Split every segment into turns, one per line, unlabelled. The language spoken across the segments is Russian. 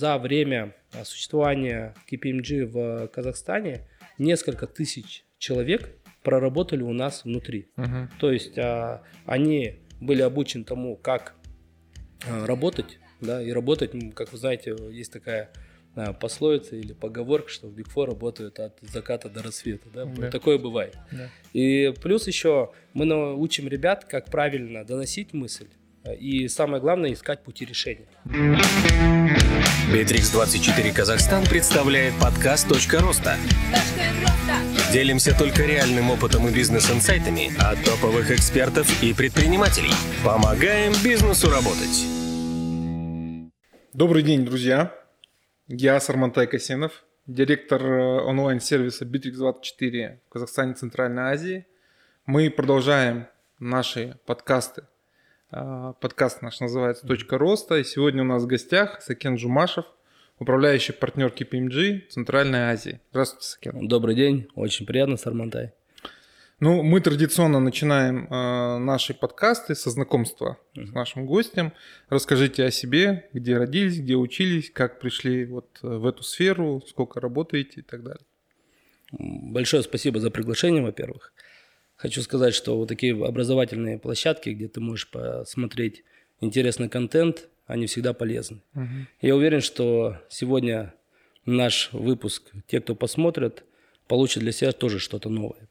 за время существования KPMG в Казахстане несколько тысяч человек проработали у нас внутри.
Мгм.
То есть а, они были обучены тому, как а, работать, да, и работать, как вы знаете, есть такая а, пословица или поговорка, что в Big Four работают от заката до рассвета, да,
Да.
такое бывает.
Да.
И плюс еще мы научим ребят, как правильно доносить мысль, а, и самое главное, искать пути решения.
Bitrix24 Казахстан представляет подкаст «Точка роста». Делимся только реальным опытом и бизнес-инсайтами от топовых экспертов и предпринимателей. Помогаем бизнесу работать.
Добрый день, друзья. Я Сармантай Касенов, директор э, онлайн-сервиса Bitrix24 в Казахстане и Центральной Азии. Мы продолжаем наши подкасты. А, Подкаст наш называется «Точка роста». И сегодня у нас в гостях Сакен Жумашев, управляющий партнер KPMG Центральной Азии. Здравствуйте, Сакен.
Добрый день, очень приятно, Сармантай.
Ну, мы традиционно начинаем э, наши подкасты со знакомства с нашим гостем. Расскажите о себе, где родились, где учились, как пришли вот э, в эту сферу, сколько работаете и так далее.
Большое спасибо за приглашение, во-первых. Хочу сказать, что вот такие образовательные площадки, где ты можешь посмотреть интересный контент, они всегда полезны. Я уверен, что сегодня наш выпуск, те, кто посмотрит, получат для себя тоже что-то новое.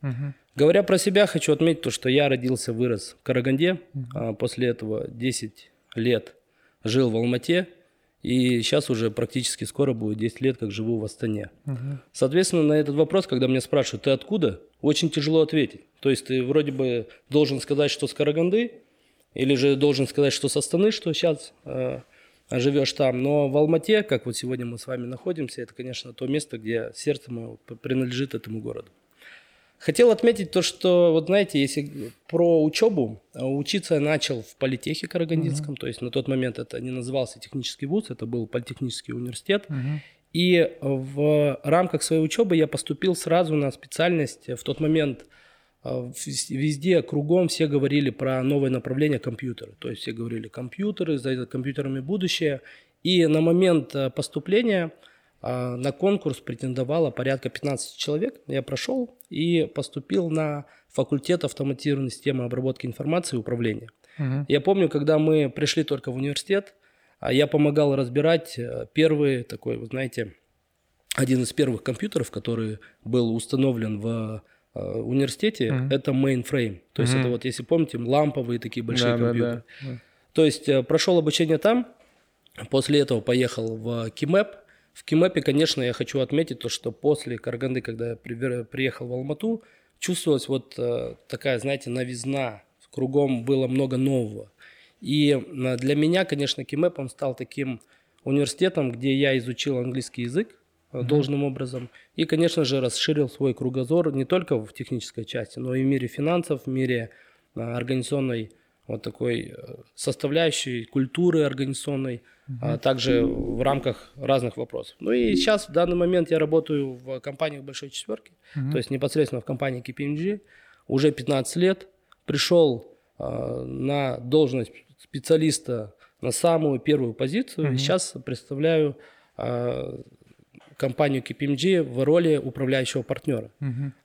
Говоря про себя, хочу отметить то, что я родился, вырос в Караганде, а после этого 10 лет жил в Алмате, и сейчас уже практически скоро будет 10 лет, как живу в Астане. Соответственно, на этот вопрос, когда меня спрашивают, ты откуда, очень тяжело ответить. То есть ты вроде бы должен сказать, что с Караганды, или же должен сказать, что с Астаны, что сейчас э, живешь там. Но в Алмате, как вот сегодня мы с вами находимся, это, конечно, то место, где сердце мое принадлежит этому городу. Хотел отметить то, что, вот знаете, если про учебу, э, учиться я начал в политехе Карагандинском, то есть на тот момент это не назывался технический вуз, это был политехнический университет. И в рамках своей учебы я поступил сразу на специальность. В тот момент вс- везде, кругом все говорили про новое направление компьютеры. То есть все говорили компьютеры, за компьютерами будущее. И на момент э, поступления э, на конкурс претендовало порядка 15 человек. Я прошел и поступил на факультет автоматизированной системы обработки информации и управления. Я помню, когда мы пришли только в университет, а я помогал разбирать э, первый такой, вы знаете, один из первых компьютеров, который был установлен в э, университете, это mainframe. То есть это вот, если помните, ламповые такие большие
Да, да,
компьютеры.
да.
То есть э, прошел обучение там, после этого поехал в Кимэп. В Кимэпе, конечно, я хочу отметить то, что после Караганды, когда я приехал в Алмату, чувствовалась вот такая, знаете, новизна. Кругом было много нового. И для меня, конечно, Кимэп, он стал таким университетом, где я изучил английский язык э, должным образом. И, конечно же, расширил свой кругозор не только в технической части, но и в мире финансов, в мире э, организационной вот такой э, составляющей культуры организационной, а также в рамках разных вопросов. Ну и сейчас в данный момент я работаю в компании Большой Четверки, то есть непосредственно в компании KPMG, уже 15 лет. Пришел э, на должность специалиста на самую первую позицию. И сейчас представляю э, компанию KPMG в роли управляющего партнера.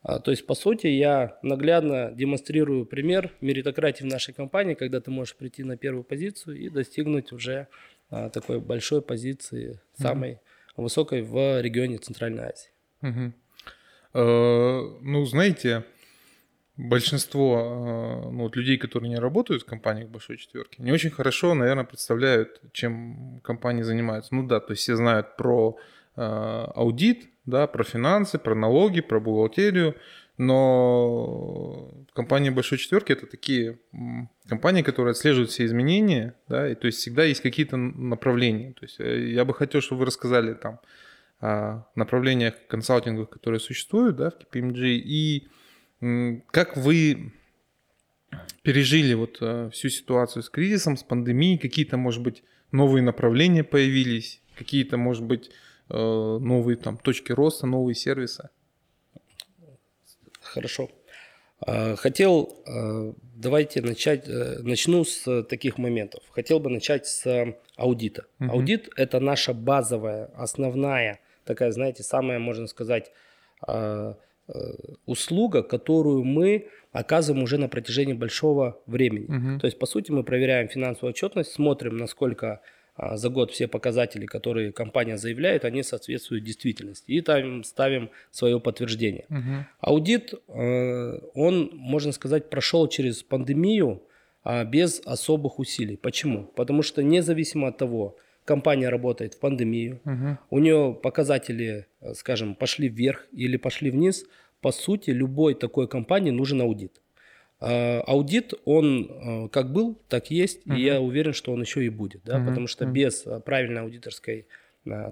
А, то есть, по сути, я наглядно демонстрирую пример меритократии в нашей компании, когда ты можешь прийти на первую позицию и достигнуть уже а, такой большой позиции, самой высокой в регионе Центральной Азии.
Э, Ну, знаете, большинство э, ну, вот людей, которые не работают в компаниях Большой Четверки, не очень хорошо, наверное, представляют, чем компании занимаются. Ну да, то есть все знают про э, аудит, да, про финансы, про налоги, про бухгалтерию, но компании Большой Четверки это такие компании, которые отслеживают все изменения, да, и то есть всегда есть какие-то направления. То есть э, я бы хотел, чтобы вы рассказали там о направлениях консалтинга, которые существуют, да, в KPMG, и м, как вы пережили вот э, всю ситуацию с кризисом, с пандемией, какие-то, может быть, новые направления появились, какие-то, может быть, э, новые там точки роста, новые сервисы.
Хорошо. А, хотел, а, давайте начать, э, начну с таких моментов. Хотел бы начать с аудита. Угу. Аудит – это наша базовая, основная, такая, знаете, самая, можно сказать, а, э, услуга, которую мы оказываем уже на протяжении большого времени. Угу. То есть, по сути, мы проверяем финансовую отчетность, смотрим, насколько а, за год все показатели, которые компания заявляет, они соответствуют действительности. И там ставим свое подтверждение. Угу. Аудит, э, он, можно сказать, прошел через пандемию а, без особых усилий. Почему? Потому что независимо от того, компания работает в пандемию, угу. у нее показатели, э, скажем, пошли вверх или пошли вниз, по сути, любой такой компании нужен аудит. А, аудит, он а, как был, так есть, uh-huh. и я уверен, что он еще и будет, да, uh-huh. потому что uh-huh. без а, правильной аудиторской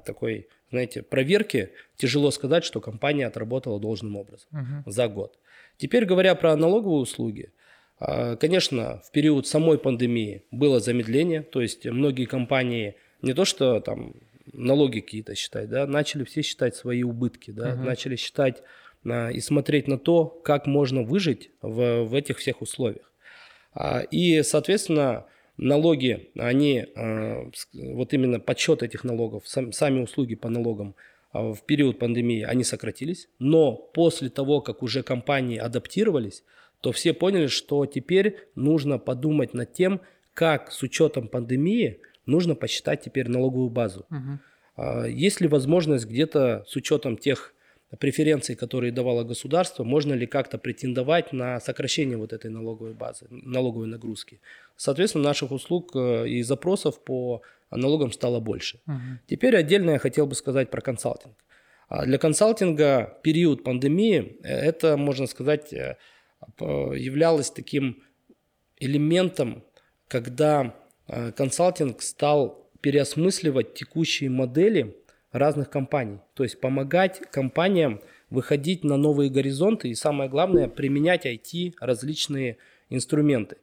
такой, знаете, проверки тяжело сказать, что компания отработала должным образом uh-huh. за год. Теперь говоря про налоговые услуги, конечно, в период самой пандемии было замедление, то есть многие компании не то что там налоги какие-то считать, да, начали все считать свои убытки, да, uh-huh. начали считать и смотреть на то, как можно выжить в, в этих всех условиях. А, и, соответственно, налоги, они, а, вот именно подсчет этих налогов, сами услуги по налогам а, в период пандемии, они сократились. Но после того, как уже компании адаптировались, то все поняли, что теперь нужно подумать над тем, как с учетом пандемии нужно посчитать теперь налоговую базу. Угу. Есть ли возможность где-то с учетом тех преференций, которые давало государство, можно ли как-то претендовать на сокращение вот этой налоговой базы, налоговой нагрузки. Соответственно, наших услуг э, и запросов по налогам стало больше. Угу. Теперь отдельно я хотел бы сказать про консалтинг. А для консалтинга период пандемии, э, это, можно сказать, э, являлось таким элементом, когда консалтинг стал переосмысливать текущие модели разных компаний. То есть помогать компаниям выходить на новые горизонты и самое главное применять IT различные инструменты.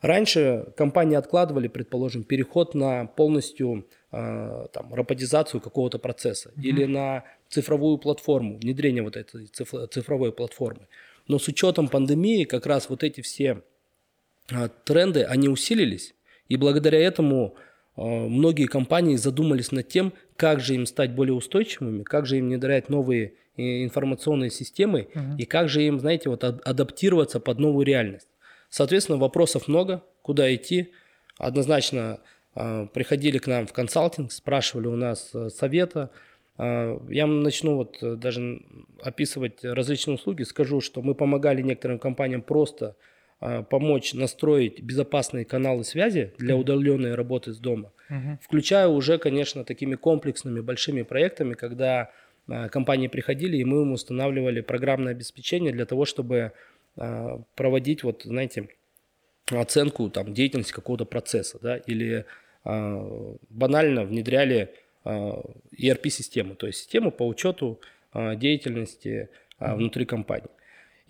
Раньше компании откладывали, предположим, переход на полностью э, там, роботизацию какого-то процесса mm-hmm. или на цифровую платформу, внедрение вот этой цифровой платформы. Но с учетом пандемии как раз вот эти все э, тренды, они усилились, и благодаря этому э, многие компании задумались над тем, как же им стать более устойчивыми, как же им внедрять новые э, информационные системы угу. и как же им, знаете, вот адаптироваться под новую реальность. Соответственно, вопросов много, куда идти. Однозначно э, приходили к нам в консалтинг, спрашивали у нас э, совета. Э, я начну вот э, даже описывать различные услуги, скажу, что мы помогали некоторым компаниям просто а, помочь настроить безопасные каналы связи для удаленной работы с дома, угу. включая уже, конечно, такими комплексными большими проектами, когда а, компании приходили, и мы им устанавливали программное обеспечение для того, чтобы а, проводить, вот, знаете, оценку там, деятельности какого-то процесса, да, или банально внедряли ERP-систему, то есть систему по учету деятельности внутри компании.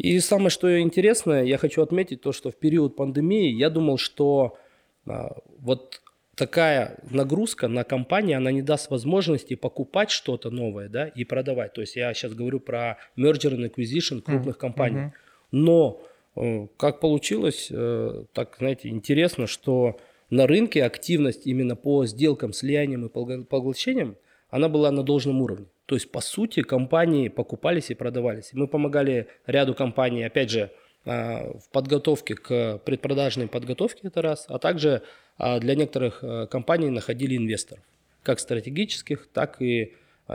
И самое, что интересное, я хочу отметить то, что в период пандемии я думал, что а, вот такая нагрузка на компании, она не даст возможности покупать что-то новое, да, и продавать. То есть я сейчас говорю про merger and acquisition крупных mm-hmm. компаний. Но э, как получилось, э, так, знаете, интересно, что на рынке активность именно по сделкам, слияниям и поглощениям, она была на должном уровне. То есть, по сути, компании покупались и продавались. Мы помогали ряду компаний, опять же, а, в подготовке к предпродажной подготовке, это раз, а также а, для некоторых а, компаний находили инвесторов, как стратегических, так и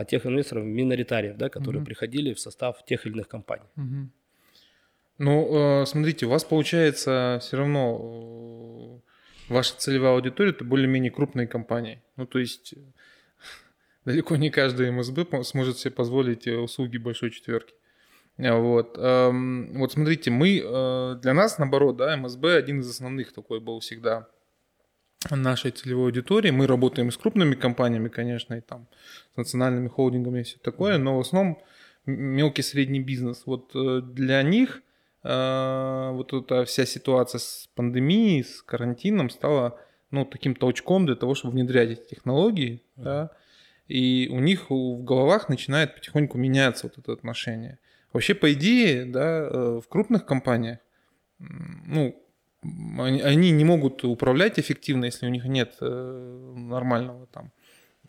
тех инвесторов, миноритариев, да, которые угу. приходили в состав тех или иных компаний.
Угу. Ну, смотрите, у вас получается все равно ваша целевая аудитория это более-менее крупные компании. Ну, то есть далеко не каждый МСБ сможет себе позволить э, услуги большой четверки. А, вот. Вот смотрите, мы, э, для нас, наоборот, да, МСБ один из основных такой был всегда нашей целевой аудитории. Мы работаем с крупными компаниями, конечно, и там с национальными холдингами и все такое, но в основном мелкий средний бизнес. Вот э, для них вот эта вся ситуация с пандемией, с карантином стала ну, таким толчком для того, чтобы внедрять эти технологии, mm-hmm. да, и у них в головах начинает потихоньку меняться вот это отношение. Вообще, по идее, да, э, в крупных компаниях ну, они, не могут управлять эффективно, если у них нет э, нормального там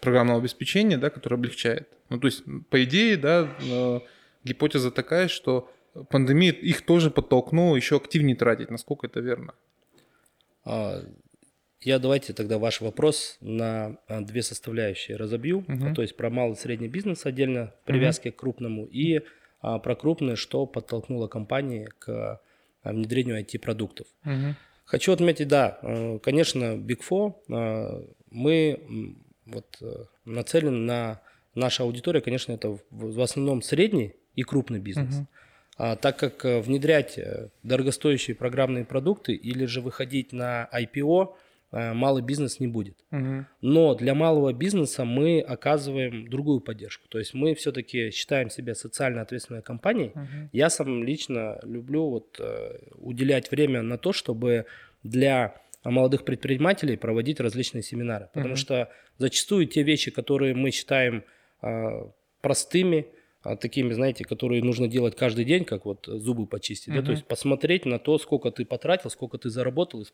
программного обеспечения, да, которое облегчает. Ну, то есть, по идее, да, э, гипотеза такая, что пандемия их тоже подтолкнула еще активнее тратить. Насколько это верно?
Я давайте тогда ваш вопрос на а, две составляющие разобью. Угу. То есть про малый и средний бизнес отдельно, привязки угу. к крупному, и а, про крупное, что подтолкнуло компании к а, внедрению IT-продуктов. Угу. Хочу отметить, да, э, конечно, Big Four, мы вот э, нацелены на наша аудитория, конечно, это в основном средний и крупный бизнес. Угу. А, так как э, внедрять дорогостоящие программные продукты или же выходить на IPO – Э, малый бизнес не будет. Угу. Но для малого бизнеса мы оказываем другую поддержку. То есть мы все-таки считаем себя социально ответственной компанией. Угу. Я сам лично люблю вот, э, уделять время на то, чтобы для молодых предпринимателей проводить различные семинары. Потому угу. что зачастую те вещи, которые мы считаем э, простыми, а, такими, знаете, которые нужно делать каждый день, как вот зубы почистить, uh-huh. да, то есть посмотреть на то, сколько ты потратил, сколько ты заработал,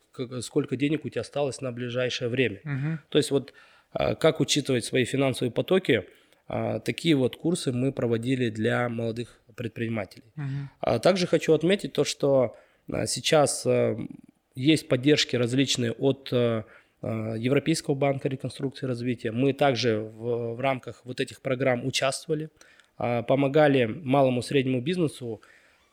сколько денег у тебя осталось на ближайшее время. Uh-huh. То есть вот а, как учитывать свои финансовые потоки, а, такие вот курсы мы проводили для молодых предпринимателей. Uh-huh. Также хочу отметить то, что сейчас есть поддержки различные от Европейского банка реконструкции и развития. Мы также в, в рамках вот этих программ участвовали. А, помогали малому среднему бизнесу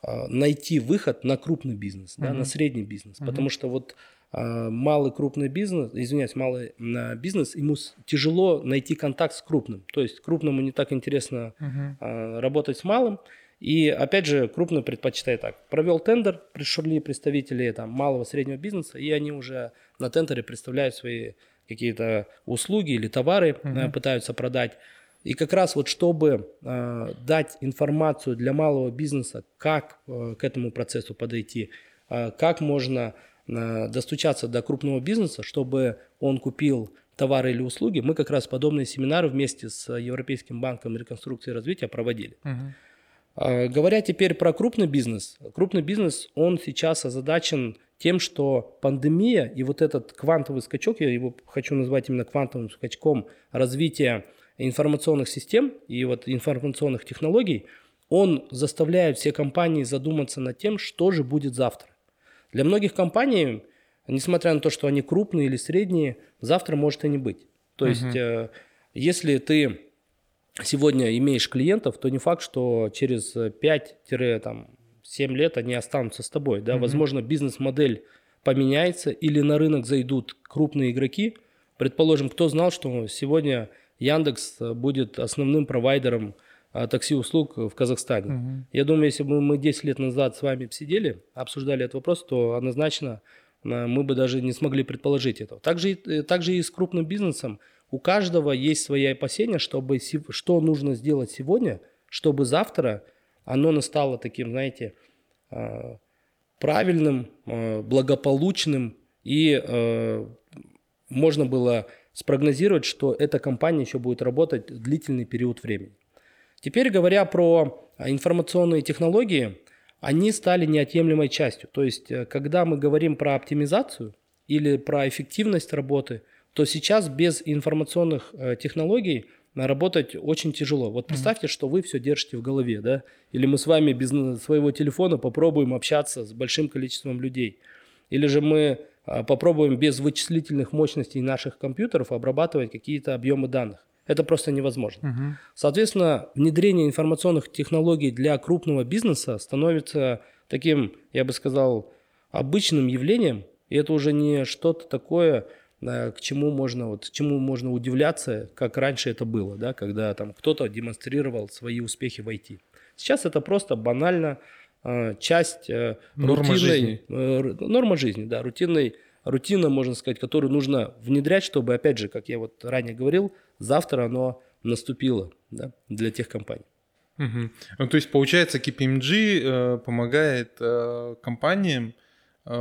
а, найти выход на крупный бизнес, uh-huh. да, на средний бизнес. Uh-huh. Потому что вот а, малый крупный бизнес, извиняюсь, малый бизнес, ему тяжело найти контакт с крупным. То есть крупному не так интересно uh-huh. работать с малым. И опять же, крупный предпочитает так. Провел тендер, пришли представители там, малого среднего бизнеса, и они уже на тендере представляют свои какие-то услуги или товары, uh-huh. пытаются продать. И как раз вот чтобы э, дать информацию для малого бизнеса, как э, к этому процессу подойти, э, как можно э, достучаться до крупного бизнеса, чтобы он купил товары или услуги, мы как раз подобные семинары вместе с Европейским банком реконструкции и развития проводили. Uh-huh. Говоря теперь про крупный бизнес, крупный бизнес, он сейчас озадачен тем, что пандемия и вот этот квантовый скачок, я его хочу назвать именно квантовым скачком развития информационных систем и вот информационных технологий, он заставляет все компании задуматься над тем, что же будет завтра. Для многих компаний, несмотря на то, что они крупные или средние, завтра может и не быть. То uh-huh. есть, э, если ты сегодня имеешь клиентов, то не факт, что через 5-7 лет они останутся с тобой. Да? Uh-huh. Возможно, бизнес-модель поменяется или на рынок зайдут крупные игроки. Предположим, кто знал, что сегодня Яндекс э, будет основным провайдером э, такси-услуг в Казахстане. Угу. Я думаю, если бы мы 10 лет назад с вами сидели, обсуждали этот вопрос, то однозначно э, мы бы даже не смогли предположить этого. Также, также и с крупным бизнесом. У каждого есть свои опасения, чтобы, что нужно сделать сегодня, чтобы завтра оно настало таким, знаете, правильным, благополучным и можно было спрогнозировать, что эта компания еще будет работать длительный период времени. Теперь говоря про а, информационные технологии, они стали неотъемлемой частью. То есть, э, когда мы говорим про оптимизацию или про эффективность работы, то сейчас без информационных э, технологий работать очень тяжело. Вот представьте, что вы все держите в голове, да? Или мы с вами без своего телефона попробуем общаться с большим количеством людей. Или же мы попробуем без вычислительных мощностей наших компьютеров обрабатывать какие-то объемы данных. Это просто невозможно. Угу. Соответственно, внедрение информационных технологий для крупного бизнеса становится таким, я бы сказал, обычным явлением, и это уже не что-то такое, к чему можно, вот, чему можно удивляться, как раньше это было, да, когда там кто-то демонстрировал свои успехи в IT. Сейчас это просто банально а, часть э, норма рутинной, жизни. Э, норма жизни, да, рутинной, рутина, можно сказать, которую нужно внедрять, чтобы, опять же, как я вот ранее говорил, завтра оно наступило да, для тех компаний.
Угу. Ну, то есть, получается, KPMG э, помогает э, компаниям э,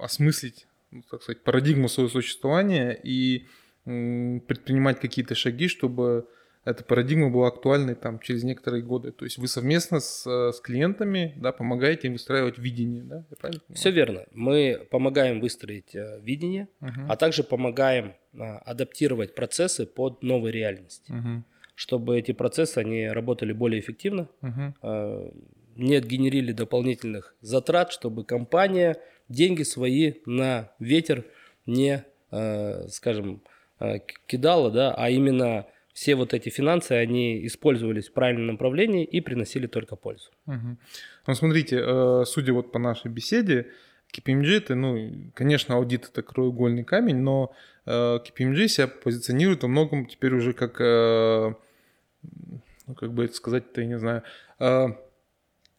осмыслить, ну, так сказать, парадигму своего существования и э, предпринимать какие-то шаги, чтобы эта парадигма была актуальной там через некоторые годы. То есть вы совместно с, с клиентами да, помогаете им выстраивать видение, да? Я
правильно Все верно. Мы помогаем выстроить э, видение, uh-huh. а также помогаем а, адаптировать процессы под новые реальности, uh-huh. чтобы эти процессы они работали более эффективно, uh-huh. не генерили дополнительных затрат, чтобы компания деньги свои на ветер не, скажем, кидала, да, а именно все вот эти финансы, они использовались в правильном направлении и приносили только пользу.
Угу. Ну, смотрите, э, судя вот по нашей беседе, KPMG это, ну, конечно, аудит это краеугольный камень, но э, KPMG себя позиционирует во многом теперь уже как, э, ну, как бы это сказать-то, я не знаю,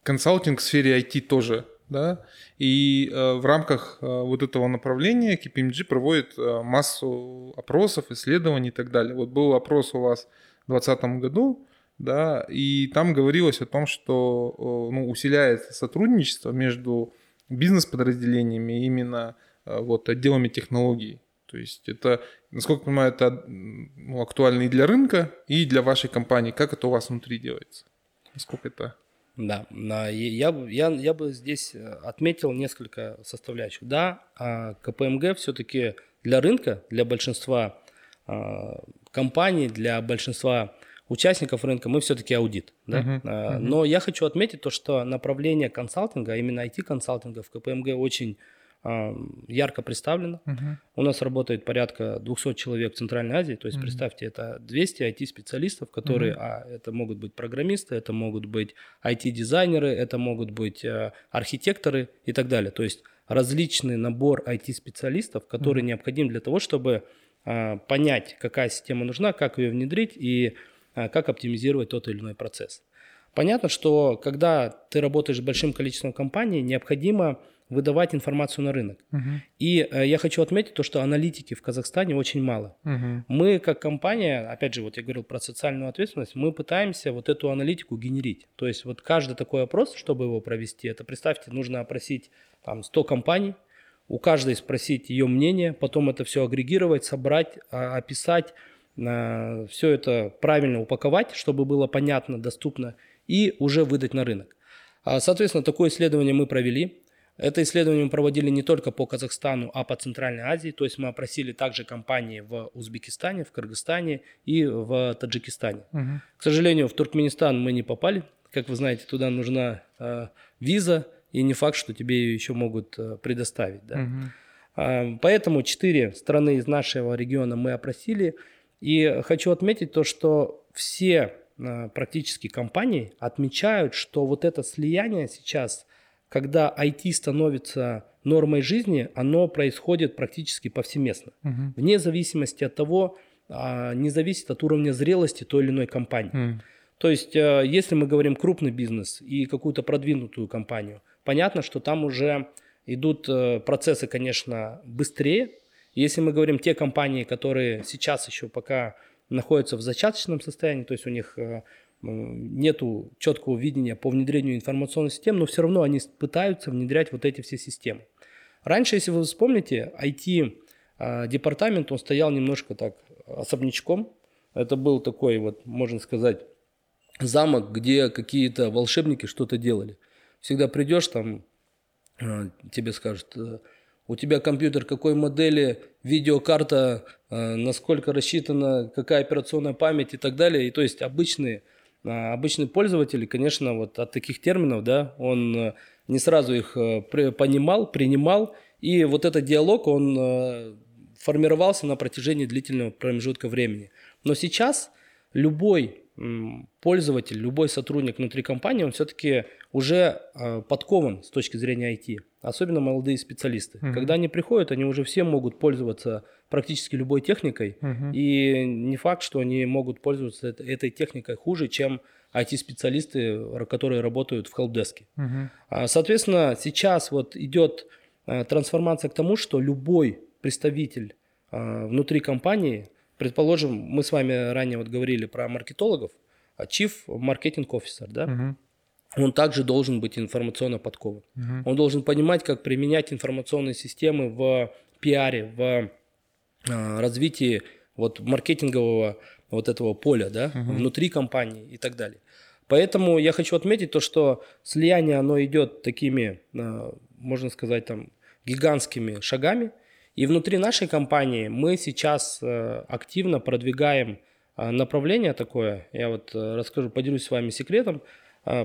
консалтинг в сфере IT тоже да, и э, в рамках э, вот этого направления KPMG проводит э, массу опросов, исследований и так далее. Вот был опрос у вас в 2020 году, да, и там говорилось о том, что э, ну, усиляется сотрудничество между бизнес-подразделениями именно э, вот отделами технологий. То есть это, насколько я понимаю, это ну, актуально и для рынка, и для вашей компании. Как это у вас внутри делается? Насколько это
да, я, я, я бы здесь э, отметил несколько составляющих. Да, а КПМГ все-таки для рынка, для большинства а, компаний, для большинства участников рынка мы все-таки аудит. Да? Uh-huh, uh-huh. Но я хочу отметить то, что направление консалтинга, именно IT-консалтинга в КПМГ очень ярко представлено. Uh-huh. У нас работает порядка 200 человек в Центральной Азии, то есть uh-huh. представьте, это 200 IT-специалистов, которые, uh-huh. а, это могут быть программисты, это могут быть IT-дизайнеры, это могут быть а, архитекторы и так далее. То есть различный набор IT-специалистов, который uh-huh. необходим для того, чтобы а, понять, какая система нужна, как ее внедрить и а, как оптимизировать тот или иной процесс. Понятно, что когда ты работаешь с большим количеством компаний, необходимо выдавать информацию на рынок. Uh-huh. И э, я хочу отметить то, что аналитики в Казахстане очень мало. Uh-huh. Мы как компания, опять же, вот я говорил про социальную ответственность, мы пытаемся вот эту аналитику генерить. То есть вот каждый такой опрос, чтобы его провести, это представьте, нужно опросить там 100 компаний, у каждой спросить ее мнение, потом это все агрегировать, собрать, а, описать, э, все это правильно упаковать, чтобы было понятно, доступно и уже выдать на рынок. А, соответственно, такое исследование мы провели. Это исследование мы проводили не только по Казахстану, а по Центральной Азии. То есть мы опросили также компании в Узбекистане, в Кыргызстане и в Таджикистане. Угу. К сожалению, в Туркменистан мы не попали. Как вы знаете, туда нужна э, виза, и не факт, что тебе ее еще могут э, предоставить. Да? Угу. Э, поэтому четыре страны из нашего региона мы опросили. И хочу отметить то, что все э, практически компании отмечают, что вот это слияние сейчас – когда IT становится нормой жизни, оно происходит практически повсеместно. Угу. Вне зависимости от того, а, не зависит от уровня зрелости той или иной компании. Угу. То есть, э, если мы говорим крупный бизнес и какую-то продвинутую компанию, понятно, что там уже идут э, процессы, конечно, быстрее. Если мы говорим те компании, которые сейчас еще пока находятся в зачаточном состоянии, то есть у них э, нету четкого видения по внедрению информационных систем, но все равно они пытаются внедрять вот эти все системы. Раньше, если вы вспомните, IT-департамент, он стоял немножко так особнячком. Это был такой вот, можно сказать, замок, где какие-то волшебники что-то делали. Всегда придешь, там а, тебе скажут, «Э, у тебя компьютер какой модели, видеокарта, э, насколько рассчитана, какая операционная память и так далее. И то есть обычные обычный пользователь, конечно, вот от таких терминов, да, он э, не сразу их э, понимал, принимал, и вот этот диалог, он э, формировался на протяжении длительного промежутка времени. Но сейчас любой пользователь, любой сотрудник внутри компании, он все-таки уже подкован с точки зрения IT, особенно молодые специалисты. Mm-hmm. Когда они приходят, они уже все могут пользоваться практически любой техникой, uh-huh. и не факт, что они могут пользоваться этой техникой хуже, чем IT-специалисты, которые работают в хелпдеске. Uh-huh. Соответственно, сейчас вот идет э, трансформация к тому, что любой представитель э, внутри компании, предположим, мы с вами ранее вот говорили про маркетологов, а Chief Marketing Officer, да, uh-huh он также должен быть информационно подкован. Uh-huh. Он должен понимать, как применять информационные системы в пиаре, в а, развитии вот маркетингового вот этого поля, да, угу. внутри компании и так далее. Поэтому я хочу отметить то, что слияние, оно идет такими, э, можно сказать, там, гигантскими шагами. И внутри нашей компании мы сейчас э, активно продвигаем э, направление такое. Я вот расскажу, поделюсь с вами секретом.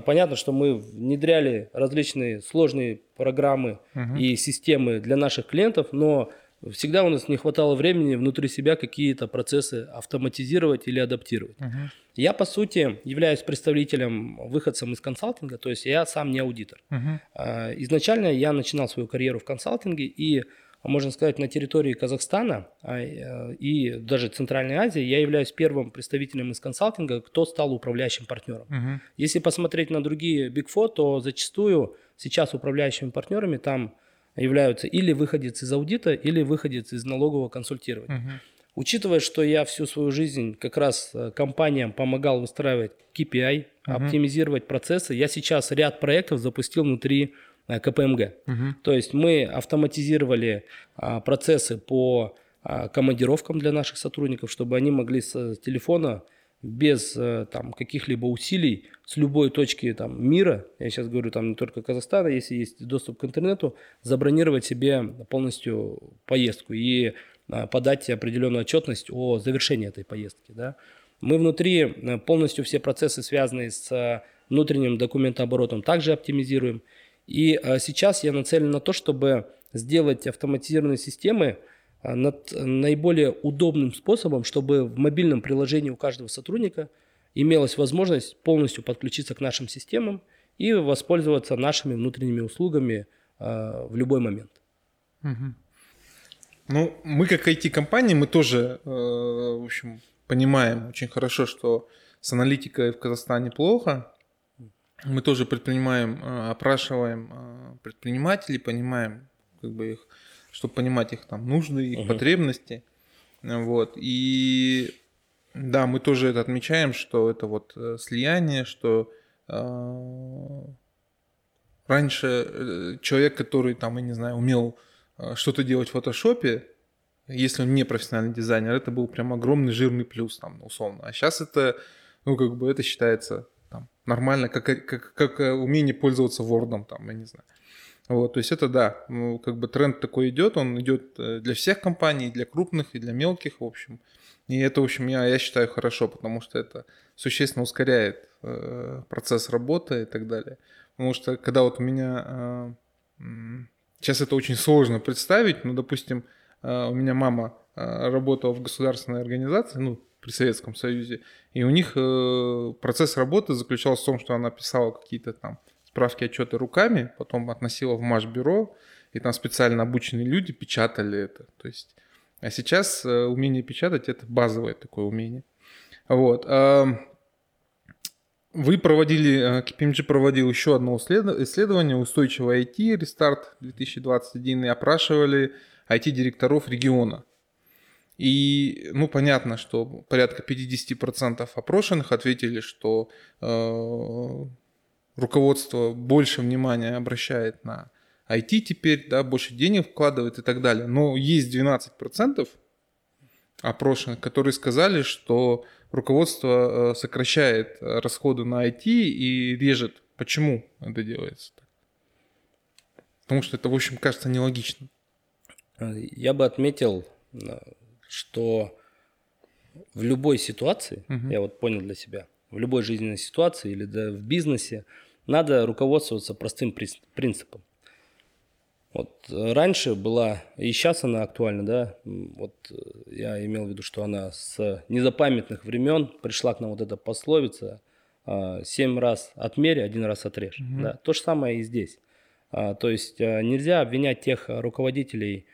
Понятно, что мы внедряли различные сложные программы uh и системы для наших клиентов, но всегда у нас не хватало времени внутри себя какие-то процессы автоматизировать или адаптировать. Uh-huh. Я, по сути, являюсь представителем, выходцем из консалтинга, то есть я сам не аудитор. Uh-huh. Изначально я начинал свою карьеру в консалтинге и, можно сказать, на территории Казахстана а, э, и даже Центральной Азии я являюсь первым представителем из консалтинга, кто стал управляющим партнером. Uh-huh. Если посмотреть на другие Big Four, то зачастую сейчас управляющими партнерами там являются или выходец из аудита, или выходец из налогового консультирования. Угу. Учитывая, что я всю свою жизнь как раз э, компаниям помогал выстраивать KPI, угу. оптимизировать процессы, я сейчас ряд проектов запустил внутри э, КПМГ. Угу. То есть мы автоматизировали а, процессы по а, командировкам для наших сотрудников, чтобы они могли с телефона без э, там, каких-либо усилий с любой точки там, мира, я сейчас говорю там не только Казахстана, если есть доступ к интернету, забронировать себе полностью поездку и а, подать определенную отчетность о завершении этой поездки. Да. Мы внутри э, полностью все процессы, связанные с э, внутренним документооборотом, также оптимизируем. И сейчас я нацелен на то, чтобы сделать автоматизированные системы, над наиболее удобным способом, чтобы в мобильном приложении у каждого сотрудника имелась возможность полностью подключиться к нашим системам и воспользоваться нашими внутренними услугами э, в любой момент.
Ну, мы как IT-компания, мы тоже, э, в общем, понимаем очень хорошо, что с аналитикой в Казахстане плохо. Мы тоже предпринимаем, э, опрашиваем э, предпринимателей, понимаем как бы их чтобы понимать их там нужды, их угу. потребности. Вот. И да, мы тоже это отмечаем, что это вот э, слияние, что э, раньше э, человек, который там, я не знаю, умел э, что-то делать в фотошопе, если он не профессиональный дизайнер, это был прям огромный жирный плюс там, условно. А сейчас это, ну, как бы это считается там, нормально, как, как, как умение пользоваться Word, там, я не знаю. Вот, то есть это да, ну, как бы тренд такой идет, он идет э, для всех компаний, для крупных, и для мелких, в общем. И это, в общем, я, я считаю хорошо, потому что это существенно ускоряет э, процесс работы и так далее. Потому что когда вот у меня... Э, сейчас это очень сложно представить, но, допустим, э, у меня мама э, работала в государственной организации, ну, при Советском Союзе, и у них э, процесс работы заключался в том, что она писала какие-то там справки, отчеты руками, потом относила в Маш-бюро, и там специально обученные люди печатали это. То есть, а сейчас э, умение печатать это базовое такое умение. Вот. Вы проводили, KPMG э, проводил еще одно исследование «Устойчивое IT. Рестарт 2021» и опрашивали IT-директоров региона. И, ну, понятно, что порядка 50% опрошенных ответили, что э, руководство больше внимания обращает на IT теперь, да, больше денег вкладывает и так далее. Но есть 12% опрошенных, которые сказали, что руководство э, сокращает расходы на IT и режет. Почему это делается? Потому что это, в общем, кажется нелогично.
Я бы отметил, э, что в любой ситуации, угу. я вот понял для себя, в любой жизненной ситуации или да, в бизнесе, надо руководствоваться простым принципом. Вот э, раньше была, и сейчас она актуальна, да, вот э, я имел в виду, что она с незапамятных времен пришла к нам вот эта пословица а, «семь раз отмерь, один раз отрежь». Угу. Да, то же самое и здесь. А, то есть э, нельзя обвинять тех руководителей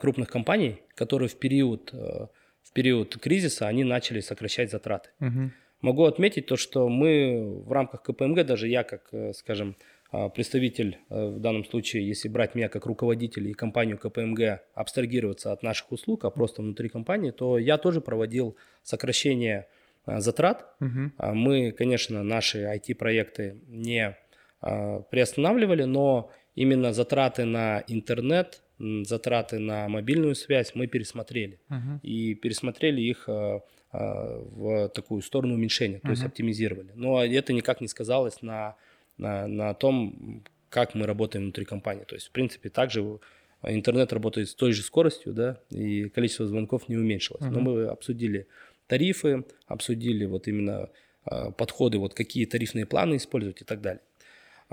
крупных компаний, которые в период, в период кризиса они начали сокращать затраты. Угу. Могу отметить то, что мы в рамках КПМГ, даже я как, э, скажем, а, представитель, э, в данном случае, если брать меня как руководитель и компанию КПМГ, абстрагироваться от наших услуг, а просто внутри компании, то я тоже проводил сокращение а, затрат. Угу. Мы, конечно, наши IT-проекты не приостанавливали, но именно затраты на интернет, затраты на мобильную связь мы пересмотрели. Uh-huh. И пересмотрели их в такую сторону уменьшения, то uh-huh. есть оптимизировали. Но это никак не сказалось на, на, на том, как мы работаем внутри компании. То есть, в принципе, также интернет работает с той же скоростью, да, и количество звонков не уменьшилось. Uh-huh. Но мы обсудили тарифы, обсудили вот именно подходы, вот какие тарифные планы использовать и так далее.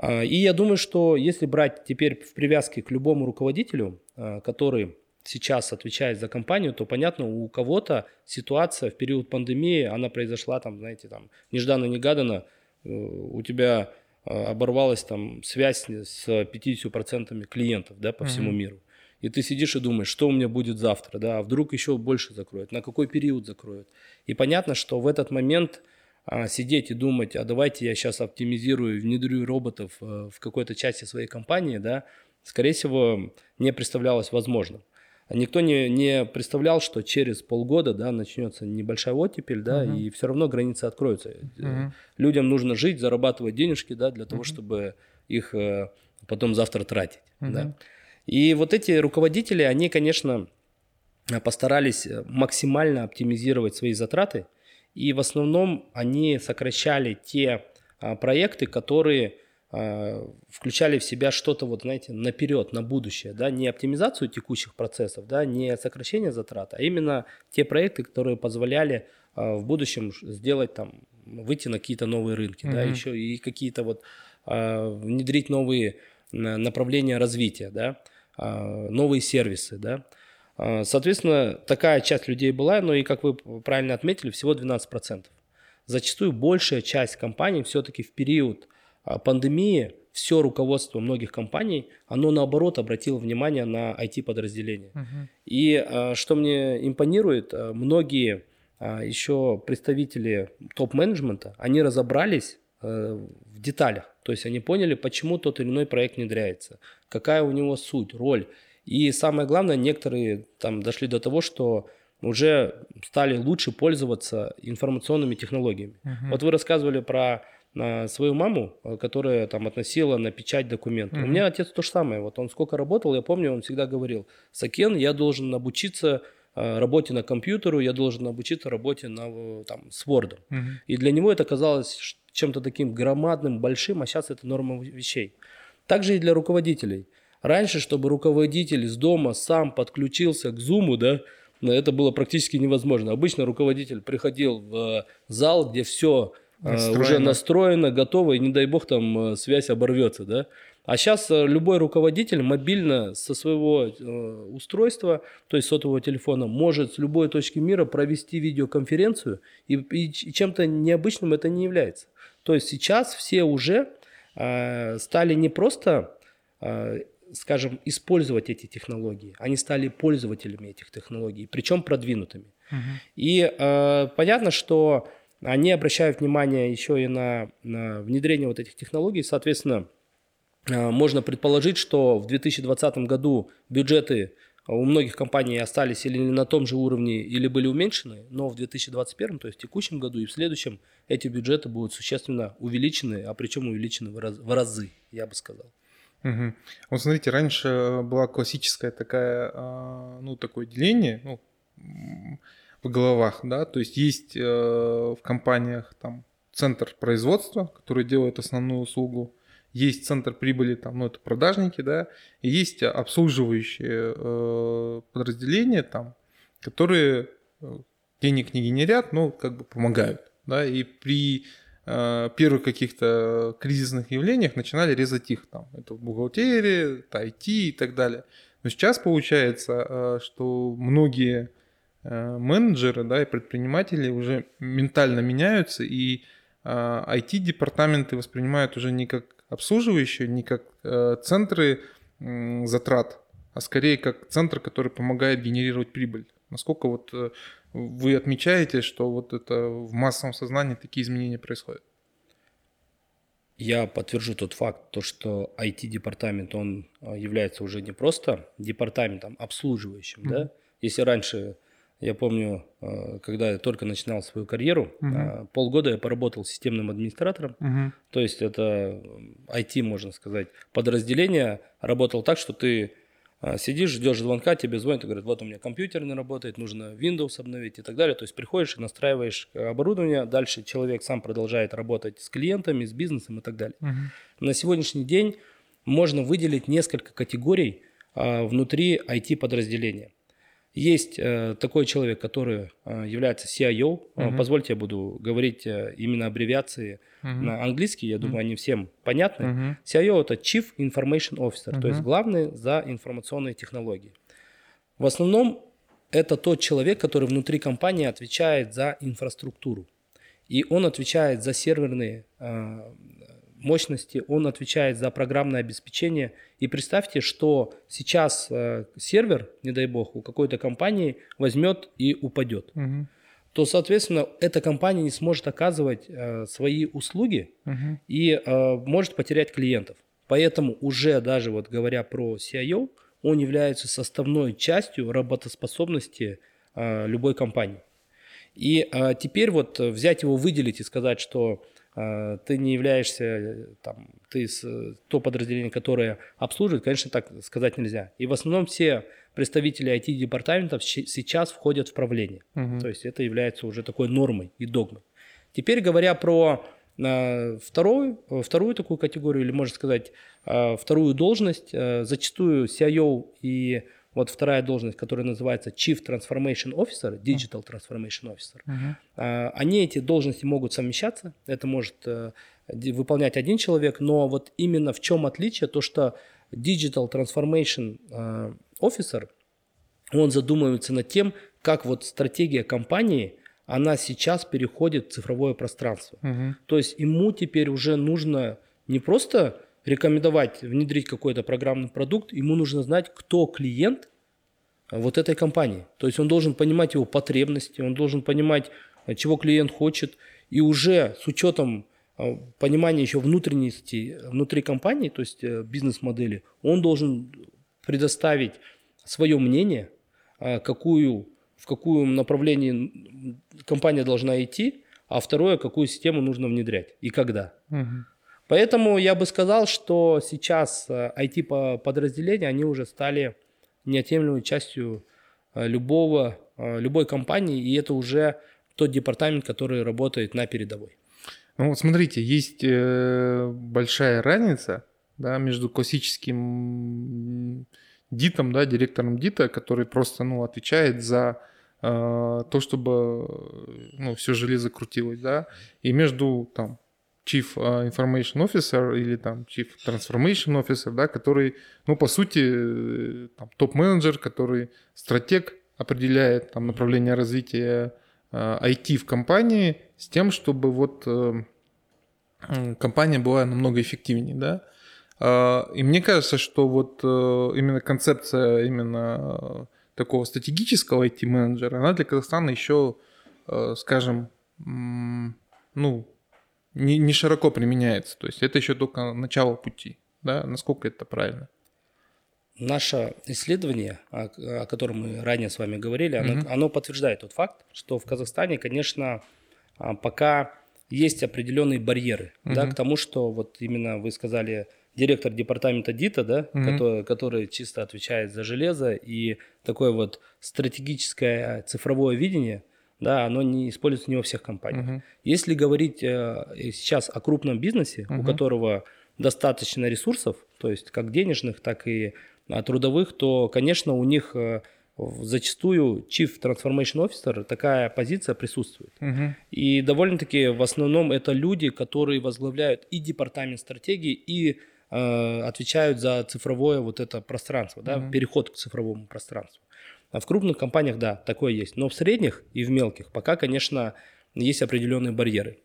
А, и я думаю, что если брать теперь в привязке к любому руководителю, а, который сейчас отвечает за компанию, то понятно, у кого-то ситуация в период пандемии, она произошла там, знаете, там нежданно-негаданно, э, у тебя а, оборвалась там связь с 50% клиентов, да, по mm-hmm. всему миру. И ты сидишь и думаешь, что у меня будет завтра, да, а вдруг еще больше закроют, на какой период закроют. И понятно, что в этот момент а, сидеть и думать, а давайте я сейчас оптимизирую, внедрю роботов э, в какой-то части своей компании, да, скорее всего, не представлялось возможным. Никто не, не представлял, что через полгода да, начнется небольшая оттепель, да, uh-huh. и все равно границы откроются. Uh-huh. Людям нужно жить, зарабатывать денежки да, для того, uh-huh. чтобы их э, потом завтра тратить. Uh-huh. Да. И вот эти руководители, они, конечно, постарались максимально оптимизировать свои затраты, и в основном они сокращали те а, проекты, которые включали в себя что-то, вот, знаете, наперед, на будущее, да, не оптимизацию текущих процессов, да, не сокращение затрат, а именно те проекты, которые позволяли а, в будущем сделать там, выйти на какие-то новые рынки, mm-hmm. да, еще и какие-то вот а, внедрить новые направления развития, да, новые сервисы, да, соответственно, такая часть людей была, но и, как вы правильно отметили, всего 12%. Зачастую большая часть компаний все-таки в период пандемии все руководство многих компаний, оно наоборот обратило внимание на IT-подразделения. Uh-huh. И а, что мне импонирует, многие еще представители топ-менеджмента, они разобрались в деталях. То есть они поняли, почему тот или иной проект внедряется, какая у него суть, роль. И самое главное, некоторые там дошли до того, что уже стали лучше пользоваться информационными технологиями. Uh-huh. Вот вы рассказывали про на свою маму, э, которая там относила на печать документы. Uh-huh. У меня отец то же самое. Вот он сколько работал, я помню, он всегда говорил, Сакен, я должен обучиться э, работе на компьютеру, я должен обучиться работе на, там, с Word. Uh-huh. И для него это казалось чем-то таким громадным, большим, а сейчас это норма вещей. Также и для руководителей – Раньше, чтобы руководитель из дома сам подключился к Zoom, да, это было практически невозможно. Обычно руководитель приходил в зал, где все э, настроено. уже настроено, готово, и не дай бог там э, связь оборвется, да. А сейчас э, любой руководитель мобильно со своего устройства, то есть сотового телефона, может с любой точки мира провести видеоконференцию, и, и чем-то необычным это не является. То есть сейчас все уже э, стали не просто скажем, использовать эти технологии. Они стали пользователями этих технологий, причем продвинутыми. Uh-huh. И э, понятно, что они обращают внимание еще и на, на внедрение вот этих технологий. Соответственно, э, можно предположить, что в 2020 году бюджеты у многих компаний остались или на том же уровне, или были уменьшены, но в 2021, то есть в текущем году и в следующем, эти бюджеты будут существенно увеличены, а причем увеличены в, раз, в разы, я бы сказал.
Угу. Вот смотрите, раньше была классическая такая, а, ну, такое деление, ну, в головах, да, то есть есть э, в компаниях там центр производства, который делает основную услугу, есть центр прибыли, там, ну, это продажники, да, и есть обслуживающие э, подразделения там, которые э, денег не генерят, но как бы помогают, да, и при Э, первых каких-то кризисных явлениях начинали резать их там. Это бухгалтерия, это IT и так далее. Но сейчас получается, э, что многие менеджеры да, и предприниматели уже ментально меняются, и IT-департаменты воспринимают уже не как обслуживающие, не как центры затрат, а скорее как центр, который помогает генерировать прибыль. Насколько вот вы отмечаете, что вот это в массовом сознании такие изменения происходят?
Я подтвержу тот факт, то, что IT-департамент, он а, является уже не просто департаментом обслуживающим, mm-hmm. да. Если раньше, я помню, а, когда я только начинал свою карьеру, mm-hmm. полгода я поработал системным администратором, mm-hmm. то есть это IT, можно сказать, подразделение, работал так, что ты А, сидишь, ждешь звонка, тебе звонят и говорят, вот у меня компьютер не работает, нужно Windows обновить и так далее. То есть приходишь и настраиваешь оборудование, дальше человек сам продолжает работать с клиентами, с бизнесом и так далее. Угу. На сегодняшний день можно выделить несколько категорий а, внутри IT-подразделения. Есть э, такой человек, который э, является CIO. Uh-huh. Позвольте, я буду говорить э, именно аббревиации uh-huh. на английский. Я думаю, uh-huh. они всем понятны. Uh-huh. CIO это Chief Information Officer, uh-huh. то есть главный за информационные технологии. В основном это тот человек, который внутри компании отвечает за инфраструктуру. И он отвечает за серверные мощности, он отвечает за программное обеспечение. И представьте, что сейчас э, сервер, не дай бог, у какой-то компании возьмет и упадет. Угу. То, соответственно, эта компания не сможет оказывать э, свои услуги угу. и э, может потерять клиентов. Поэтому уже даже вот говоря про CIO, он является составной частью работоспособности э, любой компании. И э, теперь вот взять его, выделить и сказать, что ты не являешься, там, ты с, то подразделение, которое обслуживает, конечно, так сказать нельзя. И в основном все представители IT-департаментов сейчас входят в правление. Угу. То есть это является уже такой нормой и догмой. Теперь говоря про а, вторую, вторую такую категорию, или можно сказать, вторую должность, зачастую CIO и вот вторая должность, которая называется Chief Transformation Officer, Digital Transformation Officer, uh-huh. они эти должности могут совмещаться. Это может э, выполнять один человек, но вот именно в чем отличие, то что Digital Transformation э, Officer, он задумывается над тем, как вот стратегия компании, она сейчас переходит в цифровое пространство. Uh-huh. То есть ему теперь уже нужно не просто рекомендовать внедрить какой-то программный продукт, ему нужно знать, кто клиент вот этой компании. То есть он должен понимать его потребности, он должен понимать, чего клиент хочет, и уже с учетом а, понимания еще внутренности внутри компании, то есть э, бизнес-модели, он должен предоставить свое мнение, а, какую, в какую направлении компания должна идти, а второе, какую систему нужно внедрять и когда. Угу. Поэтому я бы сказал, что сейчас IT-подразделения, э, они уже стали неотъемлемой частью э, любого, э, любой компании, и это уже тот департамент, который работает на передовой.
Ну вот смотрите, есть большая разница да, между классическим дитом, да, директором дита, который просто ну, отвечает за то, чтобы ну, все железо крутилось, да, и между там Chief а, Information Officer или там Chief Transformation Officer, да, который, ну, по сути, э, там, топ-менеджер, который стратег, определяет там направление развития IT а, в компании с тем, чтобы вот э, компания была намного эффективнее, да. А, и мне кажется, что вот э, именно концепция именно такого стратегического IT-менеджера, она для Казахстана еще, скажем, ну, не, не широко применяется. То есть это еще только начало пути. Да? Насколько это правильно?
Наше исследование, о, о котором мы ранее с вами говорили, оно, угу. оно подтверждает тот факт, что в Казахстане, конечно, а, пока есть определенные барьеры угу. да, к тому, что вот именно вы сказали директор департамента ДИТа, да, угу. который, который чисто отвечает за железо и такое вот стратегическое цифровое видение, да, оно не используется не во всех компаниях. Uh-huh. Если говорить э, сейчас о крупном бизнесе, uh-huh. у которого достаточно ресурсов, то есть как денежных, так и а, трудовых, то, конечно, у них э, зачастую Chief Transformation Officer такая позиция присутствует. Uh-huh. И довольно-таки в основном это люди, которые возглавляют и департамент стратегии, и э, отвечают за цифровое вот это пространство, да, переход к цифровому пространству. А в крупных компаниях, да, такое есть. Но в средних и в мелких пока, конечно, есть определенные барьеры.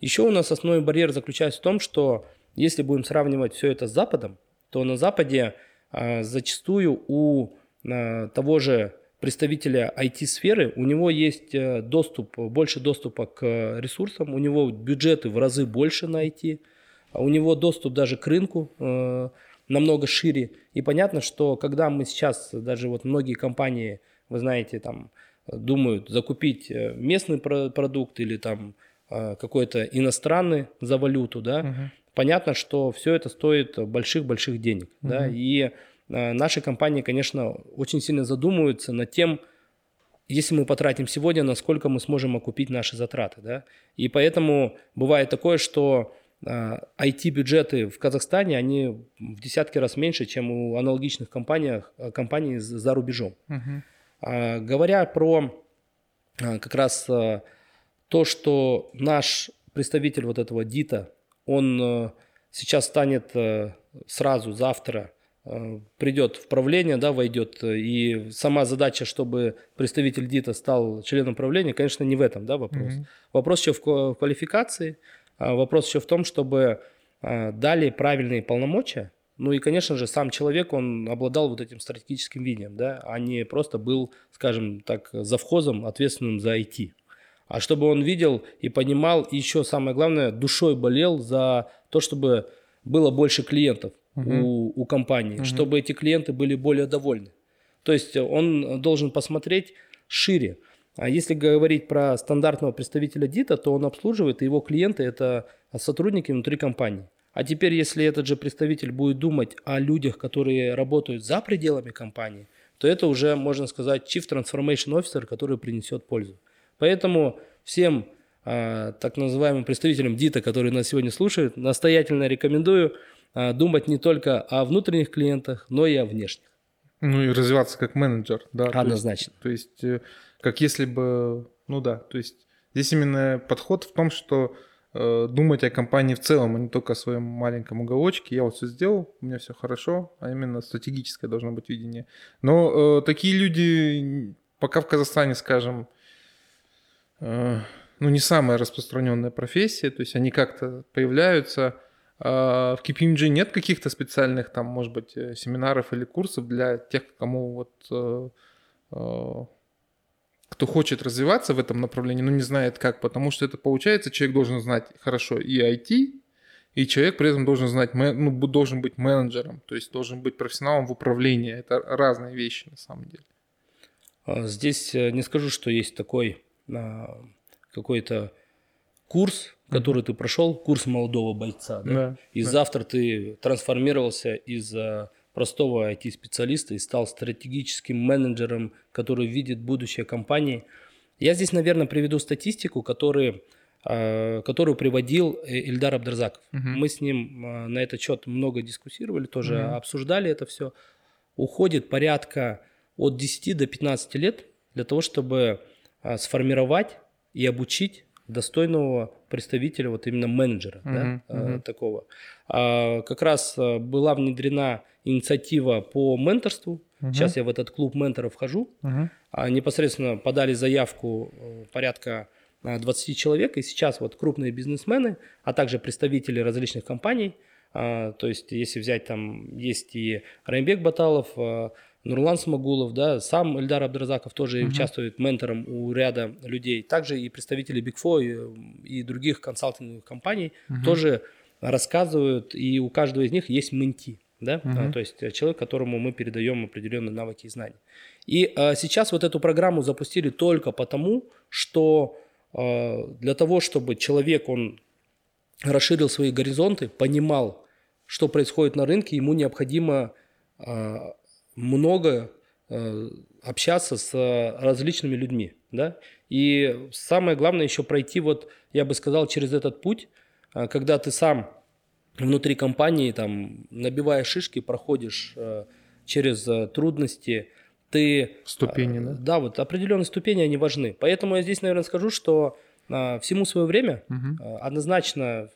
Еще у нас основной барьер заключается в том, что если будем сравнивать все это с Западом, то на Западе а, зачастую у а, того же представителя IT-сферы, у него есть э, доступ, больше доступа к ресурсам, у него бюджеты в разы больше на IT, а у него доступ даже к рынку э, намного шире. И понятно, что когда мы сейчас, даже вот многие компании, вы знаете, там думают закупить э, местный продукт или там э, какой-то иностранный за валюту, да, угу. понятно, что все это стоит больших-больших денег, угу. да, и наши компании, конечно, очень сильно задумываются над тем, если мы потратим сегодня, насколько мы сможем окупить наши затраты. Да? И поэтому бывает такое, что IT-бюджеты в Казахстане, они в десятки раз меньше, чем у аналогичных компаний, компаний за рубежом. Uh-huh. Говоря про как раз то, что наш представитель вот этого ДИТа, он сейчас станет сразу, завтра, придет в правление, да, войдет, и сама задача, чтобы представитель ДИТа стал членом правления, конечно, не в этом, да, вопрос. Mm-hmm. Вопрос еще в квалификации, а вопрос еще в том, чтобы дали правильные полномочия, ну и, конечно же, сам человек, он обладал вот этим стратегическим видением, да, а не просто был, скажем так, завхозом, ответственным за IT а чтобы он видел и понимал, и еще самое главное, душой болел за то, чтобы было больше клиентов угу. у, у компании, угу. чтобы эти клиенты были более довольны. То есть он должен посмотреть шире. А если говорить про стандартного представителя ДИТа, то он обслуживает, и его клиенты – это сотрудники внутри компании. А теперь, если этот же представитель будет думать о людях, которые работают за пределами компании, то это уже, можно сказать, Chief Transformation Officer, который принесет пользу. Поэтому всем э, так называемым представителям ДИТа, которые нас сегодня слушают, настоятельно рекомендую э, думать не только о внутренних клиентах, но и о внешних.
Ну и развиваться как менеджер, да.
Однозначно.
То есть, то есть э, как если бы, ну да, то есть здесь именно подход в том, что э, думать о компании в целом, а не только о своем маленьком уголочке. Я вот все сделал, у меня все хорошо, а именно стратегическое должно быть видение. Но э, такие люди пока в Казахстане, скажем, Э, ну, не самая распространенная профессия, то есть они как-то появляются. А в KPMG нет каких-то специальных, там, может быть, э, семинаров или курсов для тех, кому вот э, кто хочет развиваться в этом направлении, но не знает как, потому что это получается, человек должен знать хорошо и IT, и человек при этом должен знать, ну, должен быть менеджером, то есть должен быть профессионалом в управлении. Это разные вещи на самом деле.
А здесь не скажу, что есть такой какой-то курс, который mm-hmm. ты прошел, курс молодого бойца, да? Да, и да. завтра ты трансформировался из простого IT-специалиста и стал стратегическим менеджером, который видит будущее компании. Я здесь, наверное, приведу статистику, который, а, которую приводил э, Ильдар Абдразаков. Угу. Мы с ним а, на этот счет много дискуссировали, тоже угу. обсуждали это все. Уходит порядка от 10 до 15 лет для того, чтобы сформировать и обучить достойного представителя, вот именно менеджера uh-huh, да, uh-huh. такого. А, как раз была внедрена инициатива по менторству. Uh-huh. Сейчас я в этот клуб менторов вхожу. Uh-huh. А, непосредственно подали заявку э, порядка 20 человек, и сейчас вот крупные бизнесмены, а также представители различных компаний, то есть если взять там, есть и Раймбек Баталов, Нурлан Смогулов, да, сам Эльдар Абдразаков тоже uh-huh. участвует ментором у ряда людей. Также и представители Big Four и, и других консалтинговых компаний uh-huh. тоже рассказывают, и у каждого из них есть менти, да, uh-huh. а, то есть человек, которому мы передаем определенные навыки и знания. И а, сейчас вот эту программу запустили только потому, что а, для того, чтобы человек, он расширил свои горизонты, понимал, что происходит на рынке, ему необходимо а, много э, общаться с различными людьми, да, и самое главное еще пройти вот, я бы сказал, через этот путь, э, когда ты сам внутри компании там набиваешь шишки, проходишь э, через трудности, ты...
Ступени, да?
Да, вот определенные ступени, они важны. Поэтому я здесь, наверное, скажу, что всему свое время угу. однозначно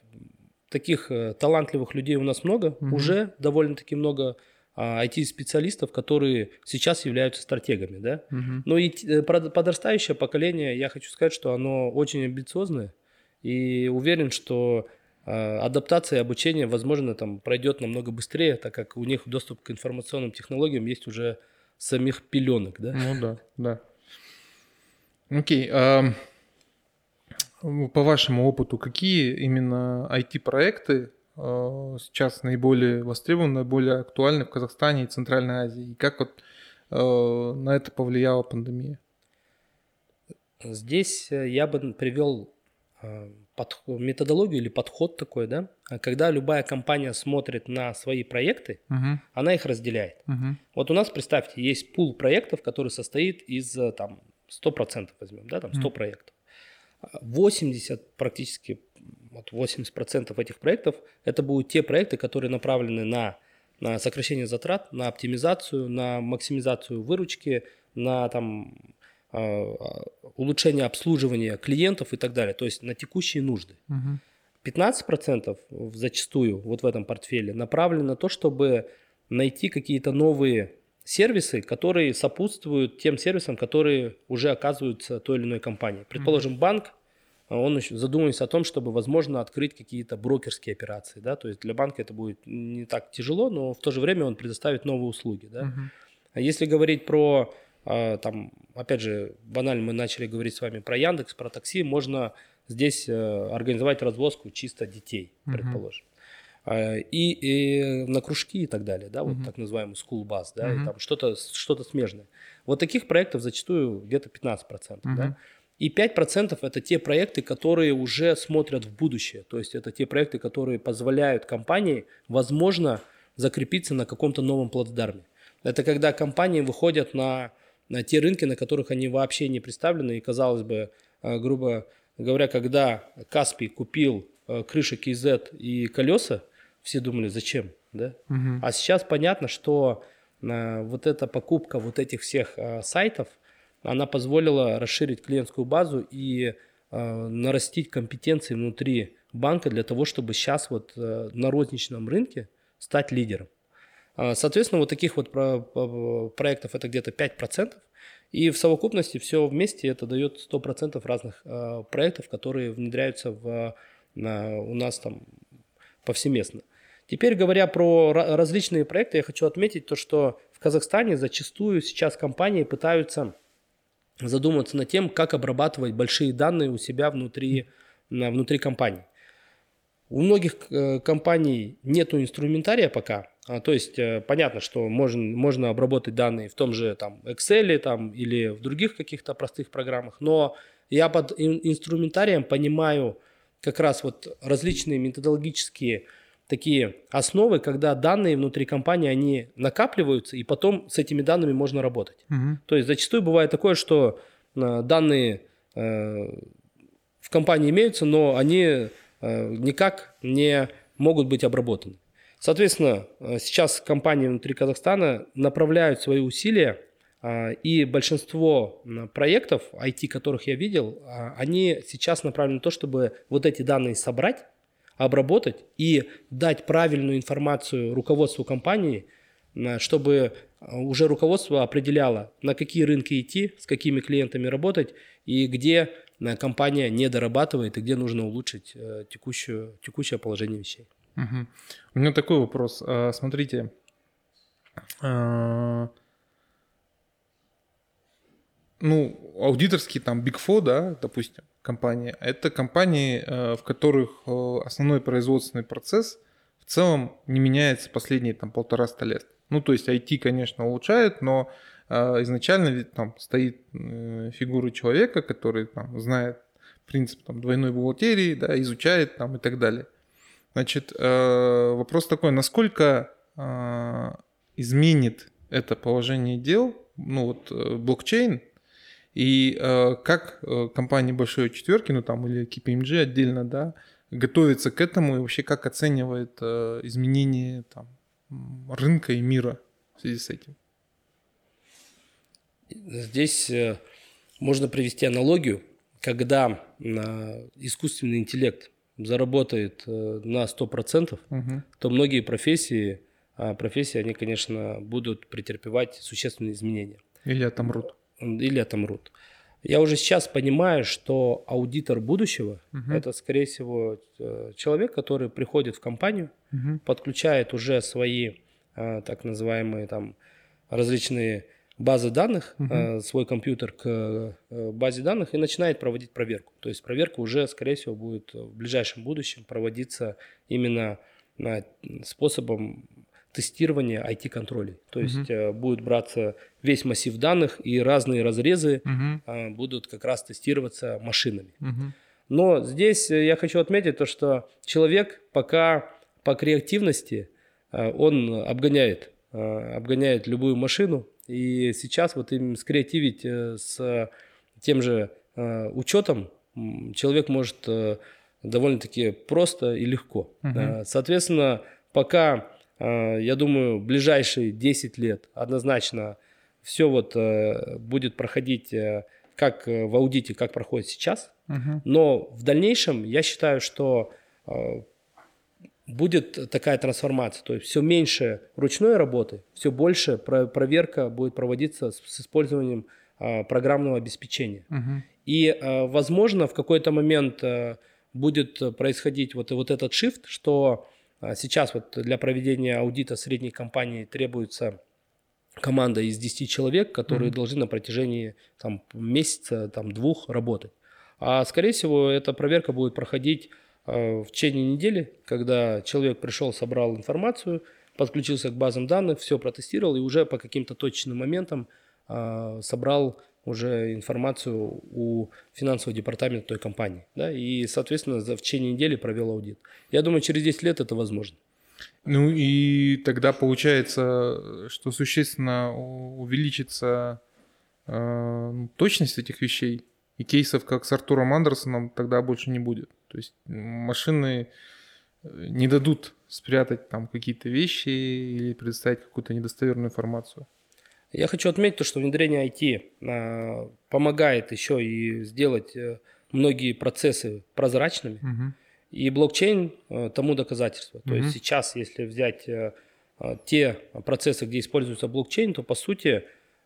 таких талантливых людей у нас много, угу. уже довольно-таки много IT-специалистов, а, которые сейчас являются стратегами, да. Угу. Ну и э, подрастающее поколение, я хочу сказать, что оно очень амбициозное и уверен, что адаптация и обучение, возможно, там пройдет намного быстрее, так как у них доступ к информационным технологиям есть уже самих пеленок, да.
Ну да, да. Окей. А, по вашему опыту, какие именно IT-проекты Э, сейчас наиболее востребованы, наиболее актуальны в Казахстане и Центральной Азии? И как вот э, на это повлияла пандемия?
Здесь э, я бы привел под, методологию или подход такой, да, когда любая компания смотрит на свои проекты, uh-huh. она их разделяет. Uh-huh. Вот у нас, представьте, есть пул проектов, который состоит из там 100% возьмем, да, там 100 uh-huh. проектов. 80 практически, вот 80% этих проектов, это будут те проекты, которые направлены на, на сокращение затрат, на оптимизацию, на максимизацию выручки, на там а, улучшение обслуживания клиентов и так далее, то есть на текущие нужды. Угу. 15% зачастую вот в этом портфеле направлено на то, чтобы найти какие-то новые сервисы, которые сопутствуют тем сервисам, которые уже оказываются той или иной компании. Предположим, mm банк, он задумывается о том, чтобы, возможно, открыть какие-то брокерские операции, да, то есть для банка это будет не так тяжело, но в то же время он предоставит новые услуги, да. А если говорить про там, опять же, банально мы начали говорить с вами про Яндекс, про такси, можно здесь э, организовать развозку чисто детей, uh-huh. предположим. А, и, и на кружки и так далее, да, вот uh-huh. так называемый school bus, да, uh-huh. и там что-то, что-то смежное. Вот таких проектов зачастую где-то 15%, uh-huh. да. И 5% это те проекты, которые уже смотрят в будущее. То есть это те проекты, которые позволяют компании, возможно, закрепиться на каком-то новом плацдарме. Это когда компании выходят на на те рынки, на которых они вообще не представлены. И, казалось бы, э, грубо говоря, когда Каспий купил э, крыши KZ и колеса, все думали, зачем, да? Угу. А сейчас понятно, что э, вот эта покупка вот этих всех сайтов, она позволила расширить клиентскую базу и нарастить компетенции внутри банка для того, чтобы сейчас вот на розничном рынке стать лидером. А, соответственно, вот таких вот проектов это где-то 5%. И в совокупности все вместе это дает 100% разных а, проектов, которые внедряются в, у нас там повсеместно. Теперь говоря про различные проекты, я хочу отметить то, что в Казахстане зачастую сейчас компании пытаются задуматься над тем, как обрабатывать большие данные у себя внутри, внутри компании. У многих э, компаний нет инструментария пока, а, то есть э, понятно, что можно, можно обработать данные в том же там, Excel там, или в других каких-то простых программах, но я под инструментарием понимаю как раз вот различные методологические такие основы, когда данные внутри компании, они накапливаются, и потом с этими данными можно работать. Угу. То есть зачастую бывает такое, что э, данные в компании имеются, но они никак не могут быть обработаны. Соответственно, э, сейчас компании внутри Казахстана направляют свои усилия, а, и большинство проектов IT, которых я видел, они сейчас направлены на то, чтобы вот эти данные собрать, обработать и дать правильную информацию руководству компании, чтобы уже руководство определяло, на какие рынки идти, с какими клиентами работать и где компания не дорабатывает и где нужно улучшить э, текущую, текущее положение вещей.
Угу. У меня такой вопрос. А, смотрите, а, ну, аудиторские там Big Four, да, допустим, компания, это компании, а, в которых основной производственный процесс в целом не меняется последние там полтора-ста лет. Ну, то есть IT, конечно, улучшает, но изначально там стоит э, фигура человека, который там знает принцип там, двойной бухгалтерии, да, изучает там и так далее. Значит, э, вопрос такой, насколько э, изменит это положение дел, ну вот блокчейн, и как компания Большой Четверки, ну там или KPMG отдельно, да, готовится к этому и вообще как оценивает изменение там, рынка и мира в связи с этим?
Здесь можно привести аналогию, когда искусственный интеллект заработает э, на 100%, угу. то многие профессии, а профессии, они, конечно, будут претерпевать существенные изменения.
Или отомрут.
Или отомрут. Я уже сейчас понимаю, что аудитор будущего угу. это, скорее всего, э, человек, который приходит в компанию, угу. подключает уже свои э, так называемые там различные базы данных, угу. э, свой компьютер к э, базе данных и начинает проводить проверку. То есть проверка уже, скорее всего, будет в ближайшем будущем проводиться именно на способом тестирования IT-контролей. То есть uh будет браться весь массив данных и разные разрезы uh будут как раз тестироваться машинами. uh Но здесь я хочу отметить то, что человек пока по креативности он обгоняет, обгоняет любую машину. И сейчас вот им скреативить с тем же учетом человек может довольно-таки просто и легко. Угу. Соответственно, пока, я думаю, ближайшие 10 лет однозначно все вот э, будет проходить э, как э, в аудите, как проходит сейчас. Угу. Но в дальнейшем я считаю, что будет такая трансформация. То есть все меньше ручной работы, все больше проверка будет проводиться с использованием программного обеспечения. Угу. И, возможно, в какой-то момент будет происходить вот, вот этот shift, что сейчас вот для проведения аудита средней компании требуется команда из 10 человек, которые mm-hmm. должны на протяжении там, месяца, там, двух работать. А скорее всего, эта проверка будет проходить в течение недели, когда человек пришел, собрал информацию, подключился к базам данных, все протестировал и уже по каким-то точным моментам э, собрал уже информацию у финансового департамента той компании. Да, и, соответственно, в течение недели провел аудит. Я думаю, через 10 лет это возможно.
Ну и тогда получается, что существенно увеличится э, точность этих вещей. И кейсов, как с Артуром Андерсоном, тогда больше не будет. То есть машины э, не дадут спрятать там какие-то вещи или предоставить какую-то недостоверную информацию.
Я хочу отметить то, что внедрение IT э, помогает еще и сделать э, многие процессы прозрачными. Угу. И блокчейн тому доказательство. То mm-hmm. есть сейчас, если взять те процессы, где используется блокчейн, то по сути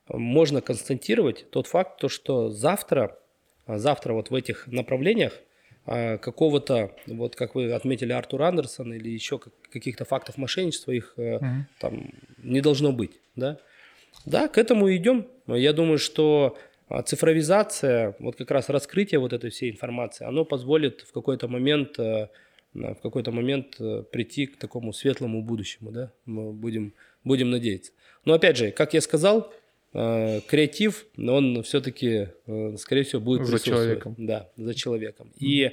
можно констатировать тот факт, то, что завтра, завтра вот в этих направлениях какого-то, вот как вы отметили Артур Андерсон или еще каких-то фактов мошенничества их mm-hmm. там не должно быть, да? Да, к этому идем. Я думаю, что а цифровизация, вот как раз раскрытие вот этой всей информации, оно позволит в какой-то момент, э, в какой-то момент э, прийти к такому светлому будущему, да, мы будем, будем надеяться. Но опять же, как я сказал, креатив, он все-таки, скорее всего, будет
за человеком.
Да, за человеком. Mm-hmm. И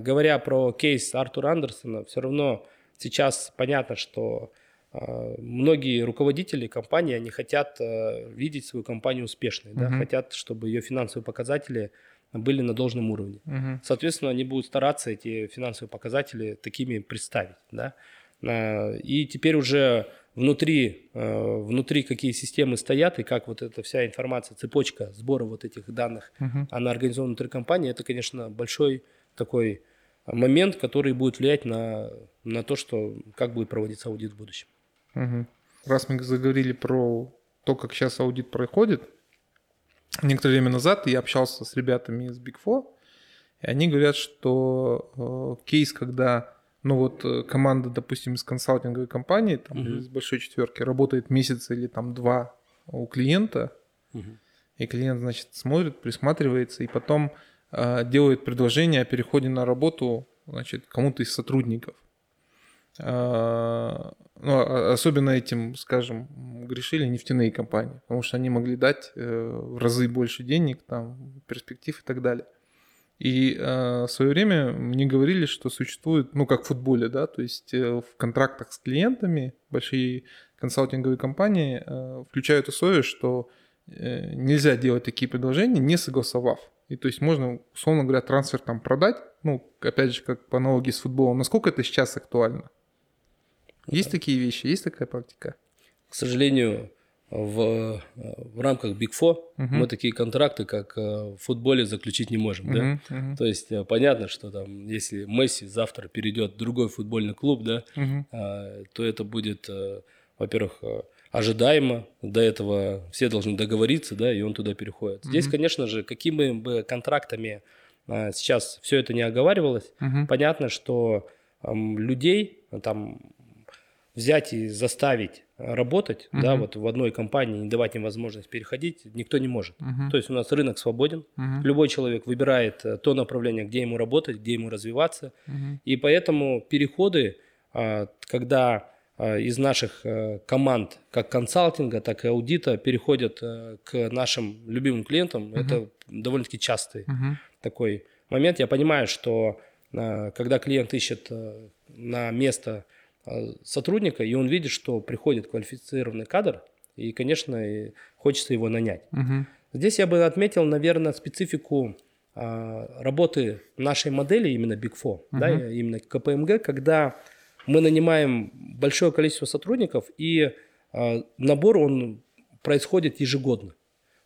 говоря про кейс Артура Андерсона, все равно сейчас понятно, что а, многие руководители компании, они хотят э, видеть свою компанию успешной, uh-huh. да, хотят, чтобы ее финансовые показатели были на должном уровне. Uh-huh. Соответственно, они будут стараться эти финансовые показатели такими представить, да. А, и теперь уже внутри, э, внутри какие системы стоят и как вот эта вся информация, цепочка сбора вот этих данных, uh-huh. она организована внутри компании, это, конечно, большой такой момент, который будет влиять на, на то, что как будет проводиться аудит в будущем.
Угу. Раз мы заговорили про то, как сейчас аудит проходит, некоторое время назад я общался с ребятами из Big Four, и они говорят, что э, кейс, когда ну вот э, команда, допустим, из консалтинговой компании, там, угу. из большой четверки, работает месяц или там два у клиента, угу. и клиент, значит, смотрит, присматривается, и потом э, делает предложение о переходе на работу, значит, кому-то из сотрудников. А, ну, а, особенно этим, скажем, грешили нефтяные компании, потому что они могли дать э, в разы больше денег, там, перспектив и так далее. И э, в свое время мне говорили, что существует, ну, как в футболе, да, то есть э, в контрактах с клиентами большие консалтинговые компании включают условие, что нельзя делать такие предложения, не согласовав. И то есть можно, условно говоря, трансфер там продать, ну, опять же, как по аналогии с футболом. Насколько это сейчас актуально? Есть такие вещи, есть такая практика?
К сожалению, в, в рамках Big Four uh-huh. мы такие контракты, как в футболе, заключить не можем. Uh-huh, да? uh-huh. То есть э, понятно, что там, если Месси завтра перейдет в другой футбольный клуб, да, uh-huh. то это будет, э, во-первых, э, ожидаемо. До этого все должны договориться, да, и он туда переходит. Здесь, конечно же, какими бы контрактами сейчас все это не оговаривалось, uh-huh. понятно, что людей там взять и заставить работать, uh-huh. да, вот в одной компании, не давать им возможность переходить, никто не может. Uh-huh. То есть у нас рынок свободен, uh-huh. любой человек выбирает э, то направление, где ему работать, где ему развиваться, uh-huh. и поэтому переходы, а, когда а, из наших э, команд, как консалтинга, так и аудита, переходят э, к нашим любимым клиентам, uh-huh. это довольно-таки частый uh-huh. такой момент я понимаю, что когда клиент ищет на место сотрудника, и он видит, что приходит квалифицированный кадр, и, конечно, хочется его нанять. Угу. Здесь я бы отметил, наверное, специфику работы нашей модели, именно Big Four, угу. да, именно КПМГ, когда мы нанимаем большое количество сотрудников, и набор он происходит ежегодно.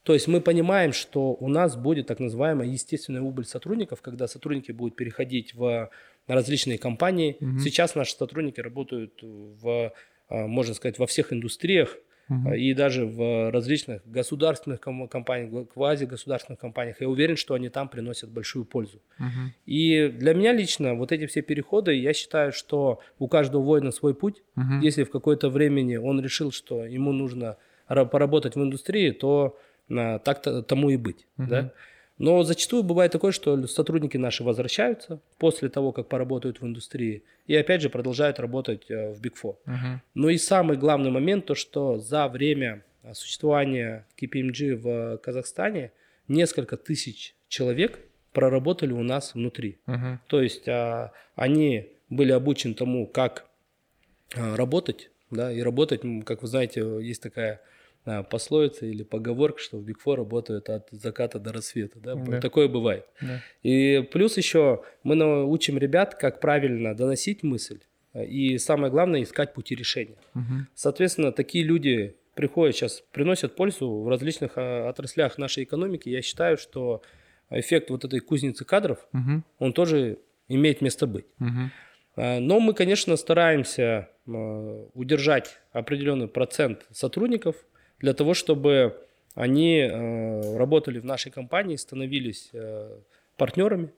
То есть мы понимаем, что у нас будет так называемая естественная убыль сотрудников, когда сотрудники будут переходить в различные компании. Угу. Сейчас наши сотрудники работают в, а, можно сказать, во всех индустриях угу. и даже в различных государственных компаниях, квази-государственных компаниях. Я уверен, что они там приносят большую пользу. Угу. И для меня лично вот эти все переходы, я считаю, что у каждого воина свой путь. Угу. Если в какое-то времени он решил, что ему нужно поработать в индустрии, то так -то, тому и быть. Угу. Да? Но зачастую бывает такое, что сотрудники наши возвращаются после того, как поработают в индустрии, и опять же продолжают работать э, в Big Four. Uh-huh. Но и самый главный момент, то что за время существования KPMG в Казахстане несколько тысяч человек проработали у нас внутри. Uh-huh. То есть а, они были обучены тому, как а, работать, да, и работать, как вы знаете, есть такая пословица или поговорка, что в Big Four работают от заката до рассвета. Да? Да. Такое бывает. Да. И плюс еще мы научим ребят, как правильно доносить мысль. И самое главное, искать пути решения. Угу. Соответственно, такие люди приходят сейчас, приносят пользу в различных а, отраслях нашей экономики. Я считаю, что эффект вот этой кузницы кадров, угу. он тоже имеет место быть. Угу. Но мы, конечно, стараемся удержать определенный процент сотрудников, для того, чтобы они э, работали в нашей компании, становились э, партнерами.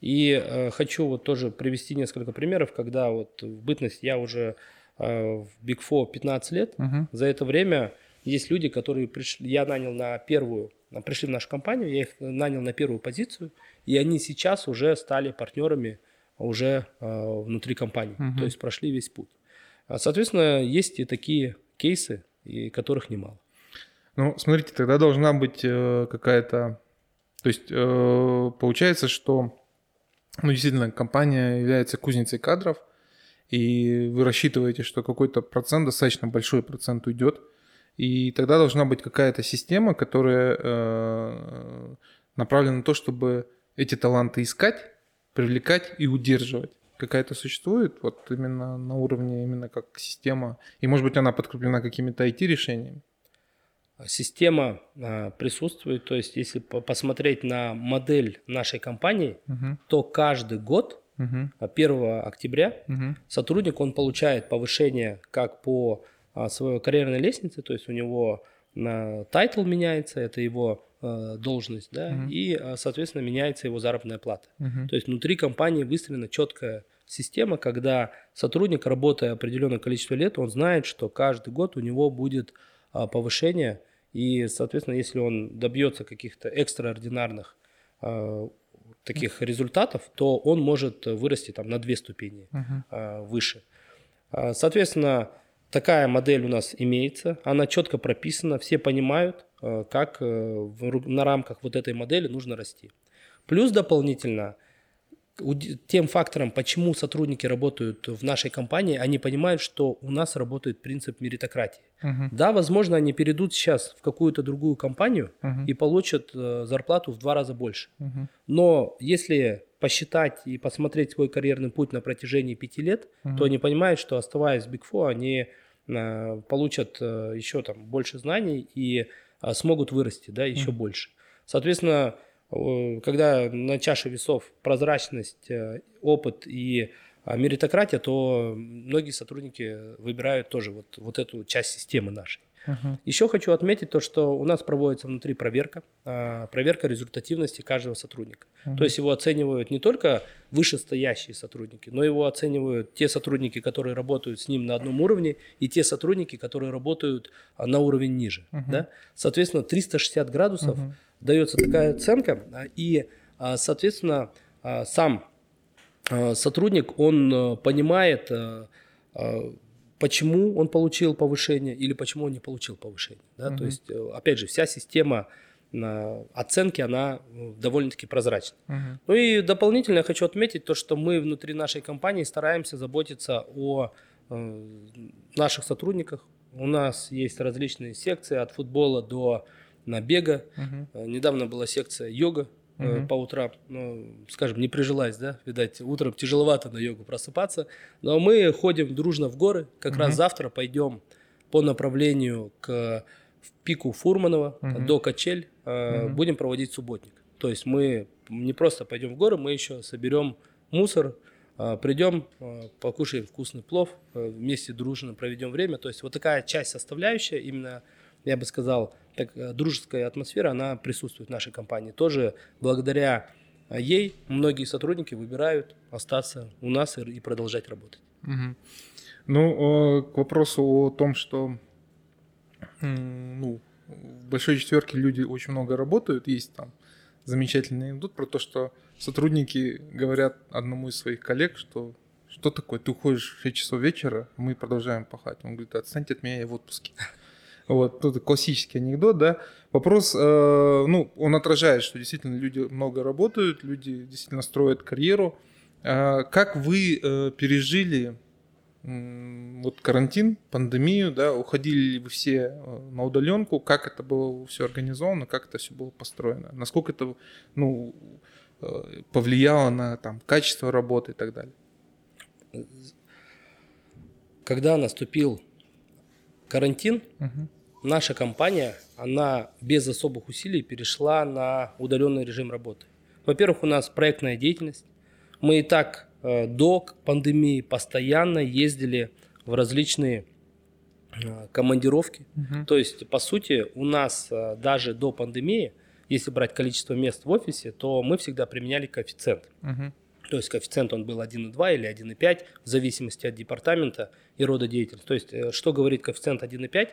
И э, хочу вот тоже привести несколько примеров, когда вот в бытность я уже в Big Four 15 лет. Uh-huh. За это время есть люди, которые пришли, я нанял на первую, пришли в нашу компанию, я их нанял на первую позицию, и они сейчас уже стали партнерами уже внутри компании, uh-huh. то есть прошли весь путь. Соответственно, есть и такие кейсы, и которых немало.
Ну, смотрите, тогда должна быть э, какая-то... То есть э, получается, что ну, действительно компания является кузницей кадров, и вы рассчитываете, что какой-то процент, достаточно большой процент уйдет, и тогда должна быть какая-то система, которая э, направлена на то, чтобы эти таланты искать, привлекать и удерживать какая-то существует, вот именно на уровне, именно как система, и может быть она подкреплена какими-то IT-решениями?
Система а, присутствует, то есть если посмотреть на модель нашей компании, угу. то каждый год, угу. 1 октября, угу. сотрудник он получает повышение как по а, своей карьерной лестнице, то есть у него title меняется, это его должность, да, uh и, соответственно, меняется его заработная плата. uh То есть внутри компании выстроена четкая система, когда сотрудник, работая определенное количество лет, он знает, что каждый год у него будет а, повышение, и, соответственно, если он добьется каких-то экстраординарных а, таких результатов, то он может вырасти там на две ступени uh выше. Соответственно, такая модель у нас имеется, она четко прописана, все понимают, как э, на рамках вот этой модели нужно расти. Плюс дополнительно – тем фактором, почему сотрудники работают в нашей компании, они понимают, что у нас работает принцип меритократии. Uh-huh. Да, возможно, они перейдут сейчас в какую-то другую компанию uh-huh. и получат э, зарплату в два раза больше. Uh-huh. Но если посчитать и посмотреть свой карьерный путь на протяжении пяти лет, uh-huh. то они понимают, что оставаясь в Big Four, они э, получат э, еще там больше знаний и э, смогут вырасти, да, еще uh-huh. больше. Соответственно, когда на чаше весов прозрачность, э, опыт и а, меритократия, то многие сотрудники выбирают тоже вот, вот эту часть системы нашей. Uh-huh. Еще хочу отметить то, что у нас проводится внутри проверка, а, проверка результативности каждого сотрудника. Uh-huh. То есть его оценивают не только вышестоящие сотрудники, но его оценивают те сотрудники, которые работают с ним на одном уровне, и те сотрудники, которые работают а, на уровень ниже. Uh-huh. Да? Соответственно, 360 градусов uh-huh дается такая оценка, и, а, соответственно, а, сам а, сотрудник, он понимает, почему он получил повышение или почему он не получил повышение. Да? Mm-hmm. То есть, опять же, вся система оценки она э, довольно-таки прозрачна. Uh-huh. Ну и дополнительно я хочу отметить то, что мы внутри нашей компании стараемся заботиться о э, наших сотрудниках. У нас есть различные секции от футбола до набега. Uh-huh. Недавно была секция йога uh-huh. по утрам. Ну, скажем, не прижилась, да, видать, утром тяжеловато на йогу просыпаться. Но мы ходим дружно в горы. Как uh-huh. раз завтра пойдем по направлению к в пику Фурманова uh-huh. до Качель uh-huh. будем проводить субботник. То есть мы не просто пойдем в горы, мы еще соберем мусор, э, придем, э, покушаем вкусный плов, вместе дружно проведем время. То есть вот такая часть составляющая, именно, я бы сказал, так, дружеская атмосфера, она присутствует в нашей компании. Тоже благодаря ей многие сотрудники выбирают остаться у нас и продолжать работать.
Угу. Ну, к вопросу о том, что ну, в большой четверке люди очень много работают, есть там замечательный анекдот про то, что сотрудники говорят одному из своих коллег, что что такое, ты уходишь в 6 часов вечера, мы продолжаем пахать. Он говорит, отстаньте от меня, я в отпуске. Вот, тут классический анекдот, да. Вопрос, э, ну, он отражает, что действительно люди много работают, люди действительно строят карьеру. Э, как вы э, пережили вот карантин, пандемию, да, уходили ли вы все э, на удаленку, как это было все организовано, как это все было построено, насколько это, ну, э, повлияло на там качество работы и так далее.
Когда наступил карантин, угу. Наша компания, она без особых усилий перешла на удаленный режим работы. Во-первых, у нас проектная деятельность. Мы и так Э, до пандемии постоянно ездили в различные э, командировки. Угу. То есть, по сути, у нас э, даже до пандемии, если брать количество мест в офисе, то мы всегда применяли коэффициент. Угу. То есть коэффициент он был 1,2 или 1,5 в зависимости от департамента и рода деятельности. То есть что говорит коэффициент 1,5?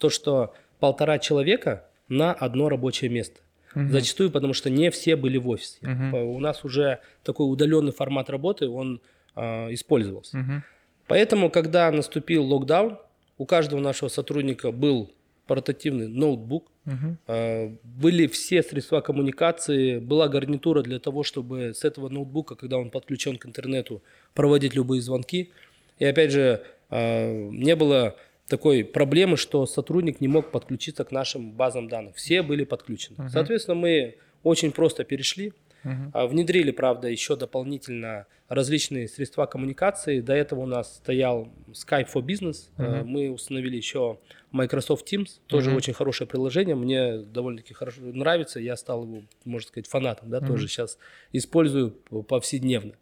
То, что полтора человека на одно рабочее место. Угу. Зачастую, потому что не все были в офисе. Угу. У нас уже такой удаленный формат работы, он э, использовался. Угу. Поэтому, когда наступил локдаун, у каждого нашего сотрудника был портативный ноутбук, угу. э, были все средства коммуникации, была гарнитура для того, чтобы с этого ноутбука, когда он подключен к интернету, проводить любые звонки. И опять же, э, не было такой проблемы, что сотрудник не мог подключиться к нашим базам данных. Все были подключены. Uh-huh. Соответственно, мы очень просто перешли. Uh-huh. Внедрили, правда, еще дополнительно различные средства коммуникации. До этого у нас стоял Skype for Business. Uh-huh. Мы установили еще Microsoft Teams. Тоже uh-huh. очень хорошее приложение. Мне довольно-таки хорошо нравится. Я стал его, можно сказать, фанатом. Да, uh-huh. Тоже сейчас использую повседневно.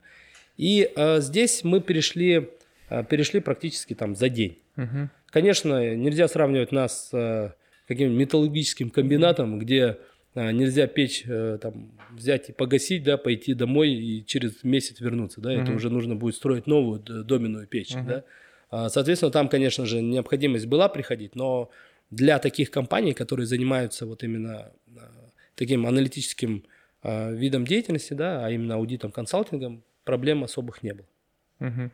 И э, здесь мы перешли, э, перешли практически там за день. Uh-huh. Конечно, нельзя сравнивать нас с э, каким-нибудь металлургическим комбинатом, где э, нельзя печь э, там, взять и погасить, да, пойти домой и через месяц вернуться, да, uh-huh. это уже нужно будет строить новую доменную печь, uh-huh. да. А, соответственно, там, конечно же, необходимость была приходить, но для таких компаний, которые занимаются вот именно таким аналитическим видом деятельности, да, а именно аудитом, консалтингом, проблем особых не было.
Uh-huh.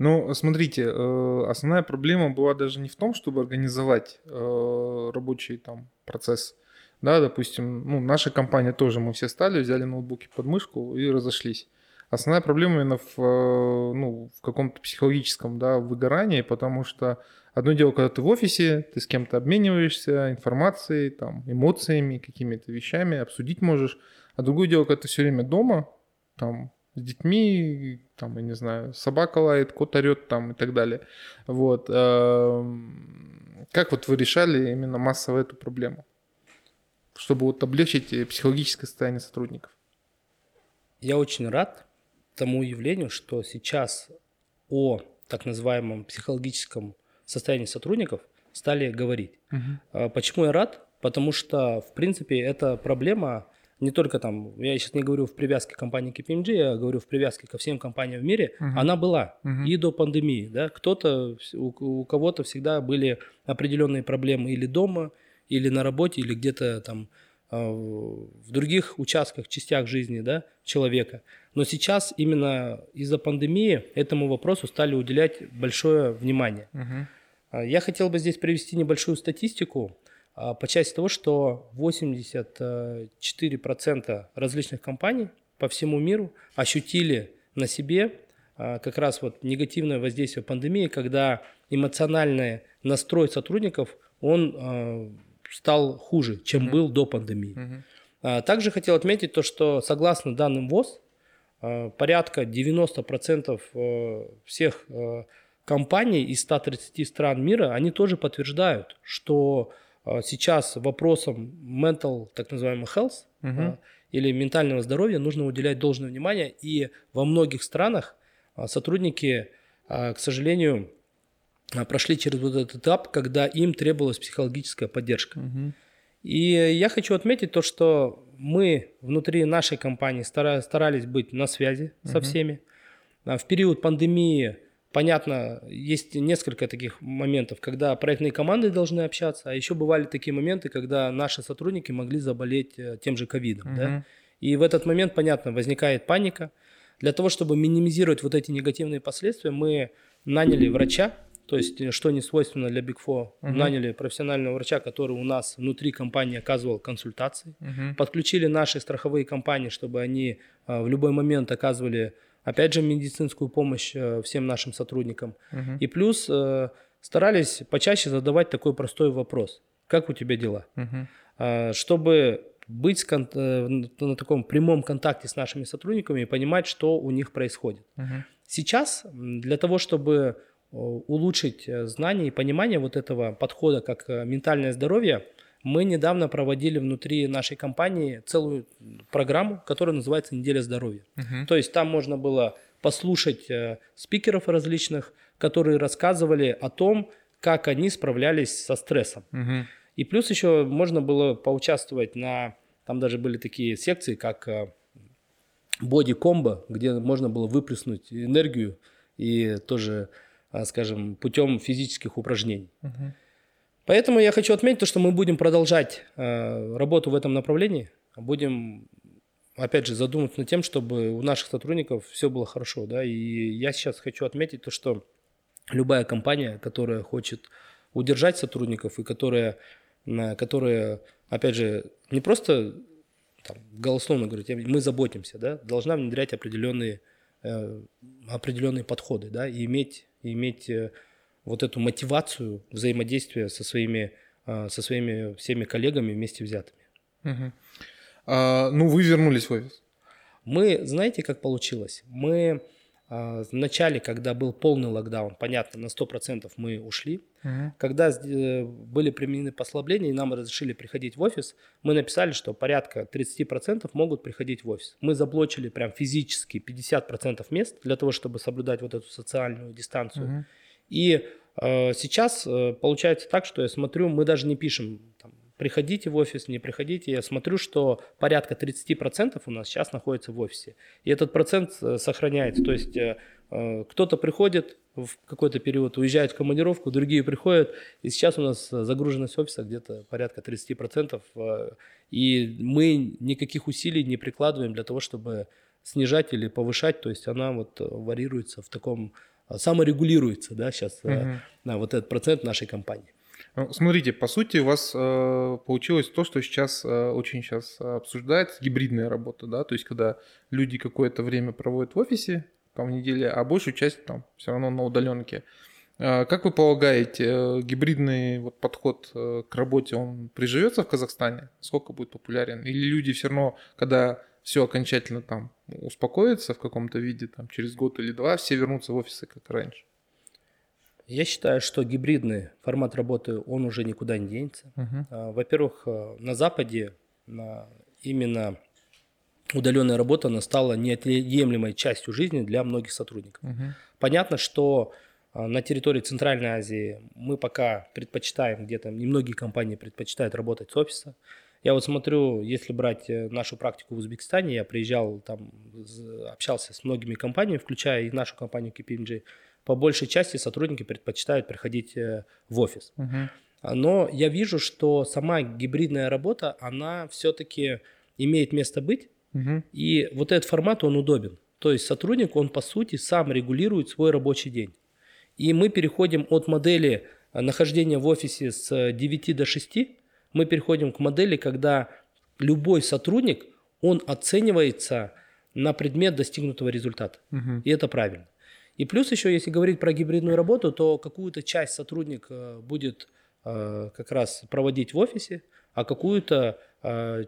Ну, смотрите, э, основная проблема была даже не в том, чтобы организовать э, рабочий там процесс. Да, допустим, ну, наша компания тоже, мы все стали, взяли ноутбуки под мышку и разошлись. Основная проблема именно в, э, ну, в каком-то психологическом да, выгорании, потому что одно дело, когда ты в офисе, ты с кем-то обмениваешься информацией, там, эмоциями, какими-то вещами, обсудить можешь, а другое дело, когда ты все время дома, там, с детьми, там, я не знаю, собака лает, кот орет там и так далее. Вот. Эм, как вот вы решали именно массово эту проблему? Чтобы вот облегчить э, психологическое состояние сотрудников.
Я очень рад тому явлению, что сейчас о так называемом психологическом состоянии сотрудников стали говорить. Угу. Почему я рад? Потому что, в принципе, эта проблема не только там, я сейчас не говорю в привязке компании KPMG, я говорю в привязке ко всем компаниям в мире, uh-huh. она была uh-huh. и до пандемии, да, кто-то, у, у кого-то всегда были определенные проблемы или дома, или на работе, или где-то там а, в других участках, частях жизни да, человека. Но сейчас именно из-за пандемии этому вопросу стали уделять большое внимание. Uh-huh. Я хотел бы здесь привести небольшую статистику. А, по части того, что 84% различных компаний по всему миру ощутили на себе а, как раз вот негативное воздействие пандемии, когда эмоциональный настрой сотрудников, он а, стал хуже, чем mm-hmm. был до пандемии. Mm-hmm. Также хотел отметить то, что согласно данным ВОЗ, порядка 90% э, всех э, компаний из 130 стран мира, они тоже подтверждают, что сейчас вопросам mental, так называемый health, угу. или ментального здоровья нужно уделять должное внимание. И во многих странах а, сотрудники, к сожалению, прошли через вот этот этап, когда им требовалась психологическая поддержка. Угу. И я хочу отметить то, что мы внутри нашей компании старались быть на связи угу. со всеми. В период пандемии Понятно, есть несколько таких моментов, когда проектные команды должны общаться, а еще бывали такие моменты, когда наши сотрудники могли заболеть э, тем же ковидом. Угу. Да? И в этот момент, понятно, возникает паника. Для того, чтобы минимизировать вот эти негативные последствия, мы наняли врача, то есть, э, что не свойственно для Big Four, угу. наняли профессионального врача, который у нас внутри компании оказывал консультации, угу. подключили наши страховые компании, чтобы они э, в любой момент оказывали опять же, медицинскую помощь э, всем нашим сотрудникам. Угу. И плюс э, старались почаще задавать такой простой вопрос. Как у тебя дела? Угу. Чтобы быть э, на таком прямом контакте с нашими сотрудниками и понимать, что у них происходит. Угу. Сейчас для того, чтобы улучшить знания и понимание вот этого подхода как ментальное здоровье, мы недавно проводили внутри нашей компании целую программу, которая называется «Неделя здоровья». Uh-huh. То есть там можно было послушать э, спикеров различных, которые рассказывали о том, как они справлялись со стрессом. Uh-huh. И плюс еще можно было поучаствовать на... Там даже были такие секции, как боди-комбо, где можно было выплеснуть энергию и тоже, э, скажем, путем физических упражнений. Uh-huh. Поэтому я хочу отметить то, что мы будем продолжать э, работу в этом направлении, будем, опять же, задуматься над тем, чтобы у наших сотрудников все было хорошо, да, и я сейчас хочу отметить то, что любая компания, которая хочет удержать сотрудников и которая, которая опять же, не просто там, голословно говорить, мы заботимся, да, должна внедрять определенные, э, определенные подходы, да, и иметь, иметь э, вот эту мотивацию взаимодействия со своими, а, со своими всеми коллегами вместе взятыми.
Угу. А, ну, вы вернулись в офис.
Мы, знаете, как получилось? Мы а, в начале, когда был полный локдаун, понятно, на 100% мы ушли. Угу. Когда э, были применены послабления и нам разрешили приходить в офис, мы написали, что порядка 30% могут приходить в офис. Мы заблочили прям физически 50% мест для того, чтобы соблюдать вот эту социальную дистанцию. Угу. И сейчас э, получается так, что я смотрю, мы даже не пишем, там, приходите в офис, не приходите. Я смотрю, что порядка 30% у нас сейчас находится в офисе. И этот процент э, сохраняется. То есть э, э, кто-то приходит в какой-то период, уезжает в командировку, другие приходят. И сейчас у нас загруженность офиса где-то порядка 30%. Э, и мы никаких усилий не прикладываем для того, чтобы снижать или повышать. То есть она вот варьируется в таком саморегулируется, да, сейчас угу. на вот этот процент нашей компании.
Ну, смотрите, по сути, у вас э, получилось то, что сейчас э, очень сейчас обсуждается, гибридная работа, да, то есть когда люди какое-то время проводят в офисе, там в неделе, а большую часть там все равно на удаленке. Э, как вы полагаете, э, гибридный вот подход э, к работе, он приживется в Казахстане? Сколько будет популярен? Или люди все равно, когда все окончательно там успокоится в каком-то виде, там через год или два, все вернутся в офисы, как раньше.
Я считаю, что гибридный формат работы, он уже никуда не денется. Uh-huh. Во-первых, э, на Западе именно удаленная работа она стала неотъемлемой частью жизни для многих сотрудников. Uh-huh. Понятно, что э, на территории Центральной Азии мы пока предпочитаем, где-то немногие компании предпочитают работать с офиса. Я вот смотрю, если брать э, нашу практику в Узбекистане, я приезжал там, общался с многими компаниями, включая и нашу компанию KPMG, по большей части сотрудники предпочитают приходить э, в офис. Uh-huh. Но я вижу, что сама гибридная работа, она все-таки имеет место быть, uh-huh. и вот этот формат, он удобен. То есть сотрудник, он по сути сам регулирует свой рабочий день. И мы переходим от модели э, нахождения в офисе с 9 до 6 мы переходим к модели, когда любой сотрудник, он оценивается на предмет достигнутого результата. Угу. И это правильно. И плюс еще, если говорить про гибридную работу, то какую-то часть сотрудник э, будет э, как раз проводить в офисе, а какую-то э,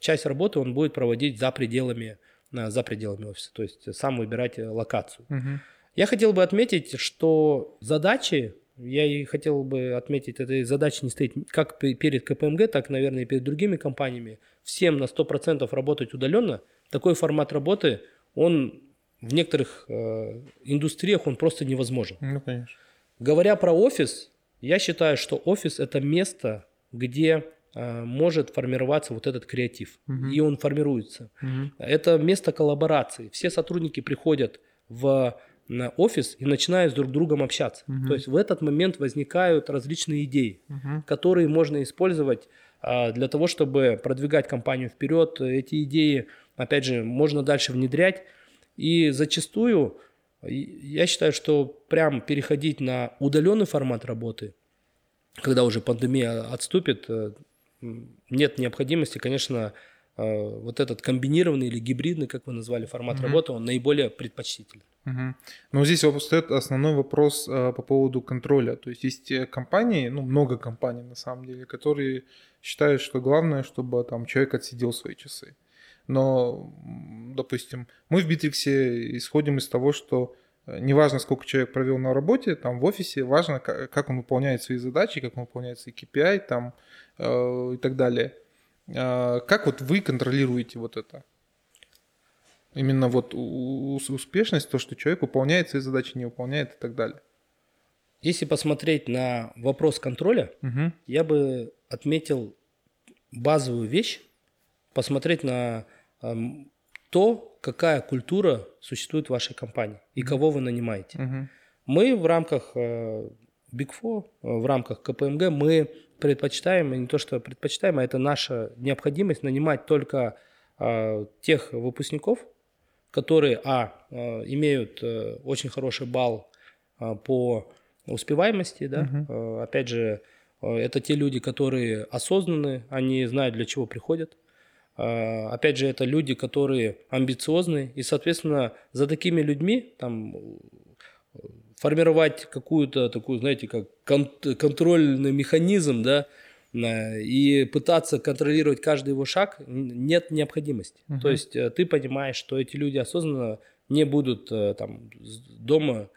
часть работы он будет проводить за пределами, за пределами офиса, то есть сам выбирать локацию. Угу. Я хотел бы отметить, что задачи, я и хотел бы отметить, этой задачи не стоит как перед КПМГ, так, наверное, и перед другими компаниями. Всем на 100% работать удаленно. Такой формат работы, он в некоторых э, индустриях он просто невозможен.
Ну, конечно.
Говоря про офис, я считаю, что офис это место, где э, может формироваться вот этот креатив. Угу. И он формируется. Угу. Это место коллаборации. Все сотрудники приходят в на офис и начинают с друг другом общаться. Угу. То есть в этот момент возникают различные идеи, угу. которые можно использовать а, для того, чтобы продвигать компанию вперед. Эти идеи, опять же, можно дальше внедрять. И зачастую я считаю, что прям переходить на удаленный формат работы, когда уже пандемия отступит, э, нет необходимости, конечно, э, вот этот комбинированный или гибридный, как вы назвали, формат угу. работы, он наиболее предпочтителен.
Угу. Но здесь встает основной вопрос э, по поводу контроля. То есть есть компании, ну много компаний на самом деле, которые считают, что главное, чтобы там человек отсидел свои часы. Но, допустим, мы в Битриксе исходим из того, что э, неважно, сколько человек провел на работе, там в офисе, важно, как он выполняет свои задачи, как он выполняет свои KPI там, э, и так далее. Э, как вот вы контролируете вот это? Именно вот успешность, то, что человек выполняет свои задачи, не выполняет и так далее.
Если посмотреть на вопрос контроля, угу. я бы отметил базовую вещь, посмотреть на то, какая культура существует в вашей компании и кого вы нанимаете. Uh-huh. Мы в рамках э, Big Four, э, в рамках КПМГ, мы предпочитаем, и не то что предпочитаем, а это наша необходимость нанимать только э, тех выпускников, которые, а, имеют очень хороший балл по успеваемости, да, uh-huh. опять же, это те люди, которые осознанны, они знают, для чего приходят, опять же, это люди, которые амбициозны, и, соответственно, за такими людьми там формировать какую-то такую, знаете, как контрольный механизм, да, и пытаться контролировать каждый его шаг нет необходимости. Uh-huh. То есть э, ты понимаешь, что эти люди осознанно не будут э, там дома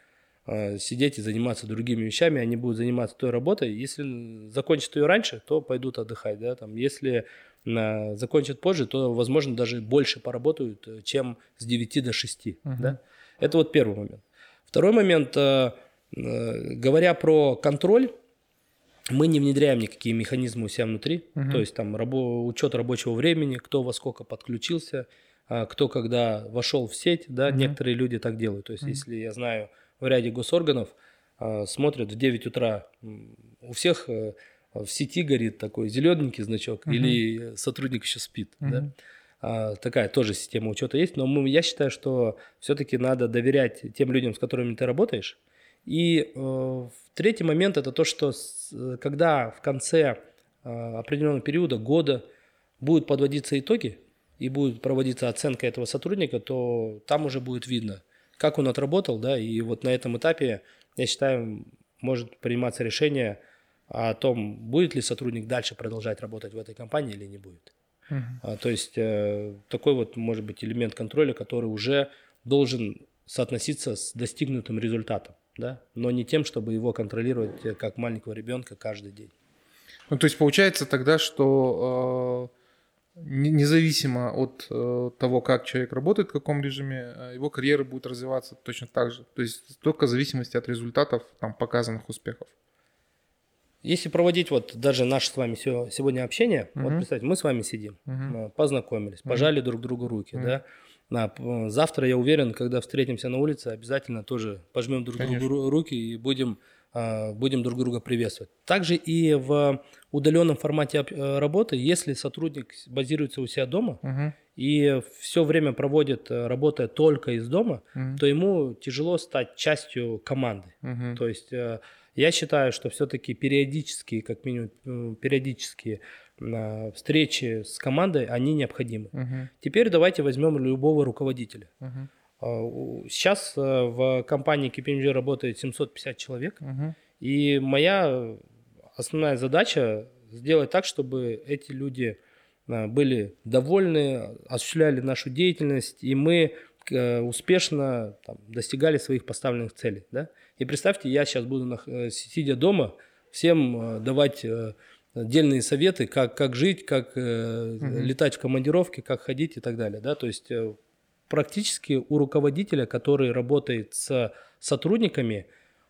э, сидеть и заниматься другими вещами, они будут заниматься той работой. Если закончат ее раньше, то пойдут отдыхать, да, там, если закончат позже, то, возможно, даже больше поработают, э, чем с 9 до 6. Uh-huh. Да? Это вот первый момент. Второй момент, э, э, говоря про контроль, мы не внедряем никакие механизмы у себя внутри, uh-huh. то есть там рабо- учет рабочего времени, кто во сколько подключился, а, кто когда вошел в сеть, да, uh-huh. некоторые люди так делают. То есть uh-huh. если я знаю в ряде госорганов, а, смотрят в 9 утра, у всех в сети горит такой зелененький значок, uh-huh. или сотрудник еще спит. Uh-huh. Да? А, такая тоже система учета есть, но мы, я считаю, что все-таки надо доверять тем людям, с которыми ты работаешь. И э, третий момент это то, что с, когда в конце э, определенного периода, года будут подводиться итоги и будет проводиться оценка этого сотрудника, то там уже будет видно, как он отработал, да, и вот на этом этапе, я считаю, может приниматься решение – о том, будет ли сотрудник дальше продолжать работать в этой компании или не будет. Uh-huh. А, то есть э, такой вот может быть элемент контроля, который уже должен соотноситься с достигнутым результатом, да, но не тем, чтобы его контролировать э, как маленького ребенка каждый день.
Ну, то есть получается тогда, что э, независимо от э, того, как человек работает, в каком режиме, э, его карьера будет развиваться точно так же. То есть только в зависимости от результатов там, показанных успехов.
Если проводить вот даже наше с вами сегодня общение, угу. вот представьте, мы с вами сидим, угу. познакомились, угу. пожали друг другу руки, угу. да. А, завтра, я уверен, когда встретимся на улице, обязательно тоже пожмем друг Конечно. другу руки и будем, а, будем друг друга приветствовать. Также и в удаленном формате э, работы, если сотрудник базируется у себя дома угу. и все время проводит, э, работая только из дома, угу. то ему тяжело стать частью команды. Угу. То есть э, я считаю, что все-таки периодические, как минимум периодические встречи с командой, они необходимы.
Мгм.
Теперь давайте возьмем любого руководителя.
Мгм.
А, у- Сейчас э, в компании KPMG работает 750 человек,
Мгм.
и моя основная задача сделать так, чтобы эти люди а, были довольны, осуществляли нашу деятельность, и мы э, успешно там, достигали своих поставленных целей. Да? И представьте, я сейчас буду, э, сидя дома, всем э, давать э, отдельные советы, как, как жить, как э, летать в командировке, как ходить и так далее. Да? То есть э, практически у руководителя, который работает с сотрудниками,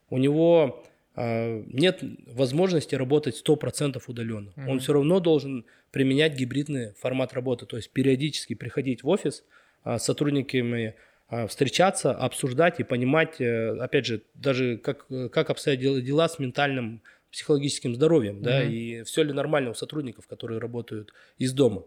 у него э, нет возможности работать 100% удаленно. Он все равно должен применять гибридный формат работы, то есть периодически приходить в офис а, с сотрудниками, а, встречаться, обсуждать и понимать, опять же, даже как, как обстоят дела с ментальным психологическим здоровьем, да, и все ли нормально у сотрудников, которые работают из дома.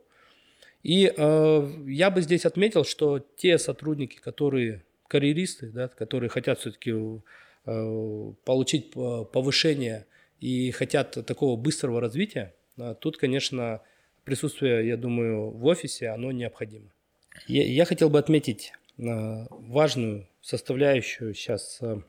И э, я бы здесь отметил, что те сотрудники, которые карьеристы, да, которые хотят все-таки э, получить э, повышение и хотят такого быстрого развития, э, тут, конечно, присутствие, я думаю, в офисе, оно необходимо. Я, я хотел бы отметить э, важную составляющую сейчас, э,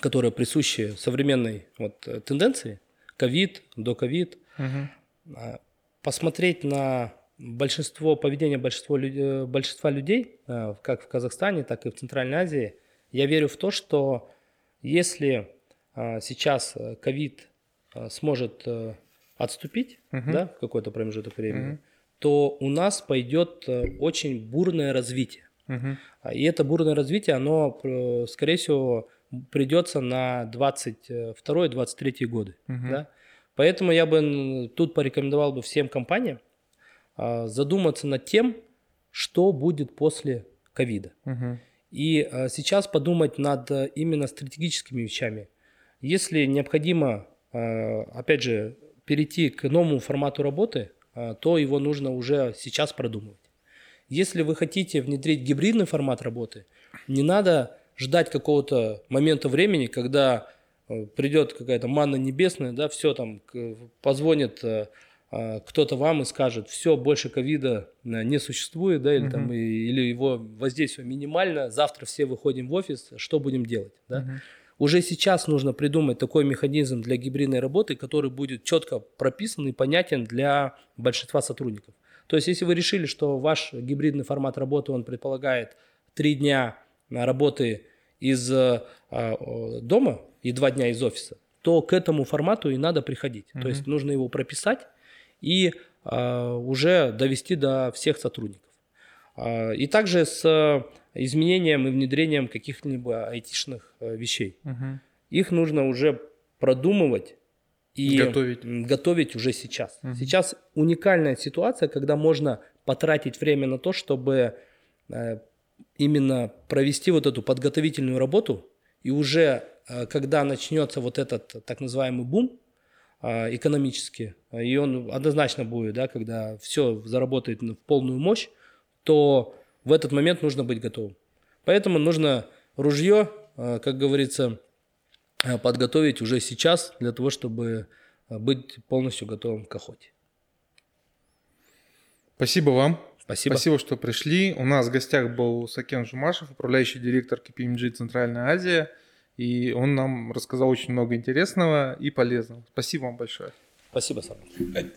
которая присуща современной вот, э, тенденции, ковид, до ковид, а, посмотреть на большинство, поведение большинства, э, большинства людей, э, как в Казахстане, так и в Центральной Азии, я верю в то, что если а, сейчас ковид сможет отступить да, в какой-то промежуток времени, то у нас пойдет очень бурное развитие. А, И это бурное развитие, оно, скорее всего, придется на 22-23 годы. Да? Поэтому я бы тут порекомендовал бы всем компаниям а, задуматься над тем, что будет после ковида.
Мгм.
И а, сейчас подумать над а, именно стратегическими вещами. Если необходимо, опять же, перейти к новому формату работы, то его нужно уже сейчас продумывать. Если вы хотите внедрить гибридный формат работы, не надо ждать какого-то момента времени, когда э, придет какая-то манна небесная, да, все там, позвонит э, а, кто-то вам и скажет, все, больше ковида э, не существует, да, или, там, и- или его воздействие минимально, завтра все выходим в офис, что будем делать, да? Уже сейчас нужно придумать такой механизм для гибридной работы, который будет четко прописан и понятен для большинства сотрудников. То есть, если вы решили, что ваш гибридный формат работы, он предполагает три дня работы из э, о, дома и два дня из офиса, то к этому формату и надо приходить. То есть, нужно его прописать и уже довести до всех сотрудников. И также с э, изменением и внедрением каких-либо айтишных э, вещей.
Мгм.
Их нужно уже продумывать и
Готовить.
готовить уже сейчас. Сейчас уникальная ситуация, когда можно потратить время на то, чтобы э, именно провести вот эту подготовительную работу, и уже э, когда начнется вот этот так называемый бум э, экономический, э, и он однозначно будет, да, когда все заработает в полную мощь, то в этот момент нужно быть готовым. Поэтому нужно ружье, как говорится, подготовить уже сейчас для того, чтобы быть полностью готовым к охоте.
Спасибо вам.
Спасибо.
Спасибо, что пришли. У нас в гостях был Сакен Жумашев, управляющий директор KPMG Центральная Азия. И он нам рассказал очень много интересного и полезного. Спасибо вам большое.
Спасибо, Саша.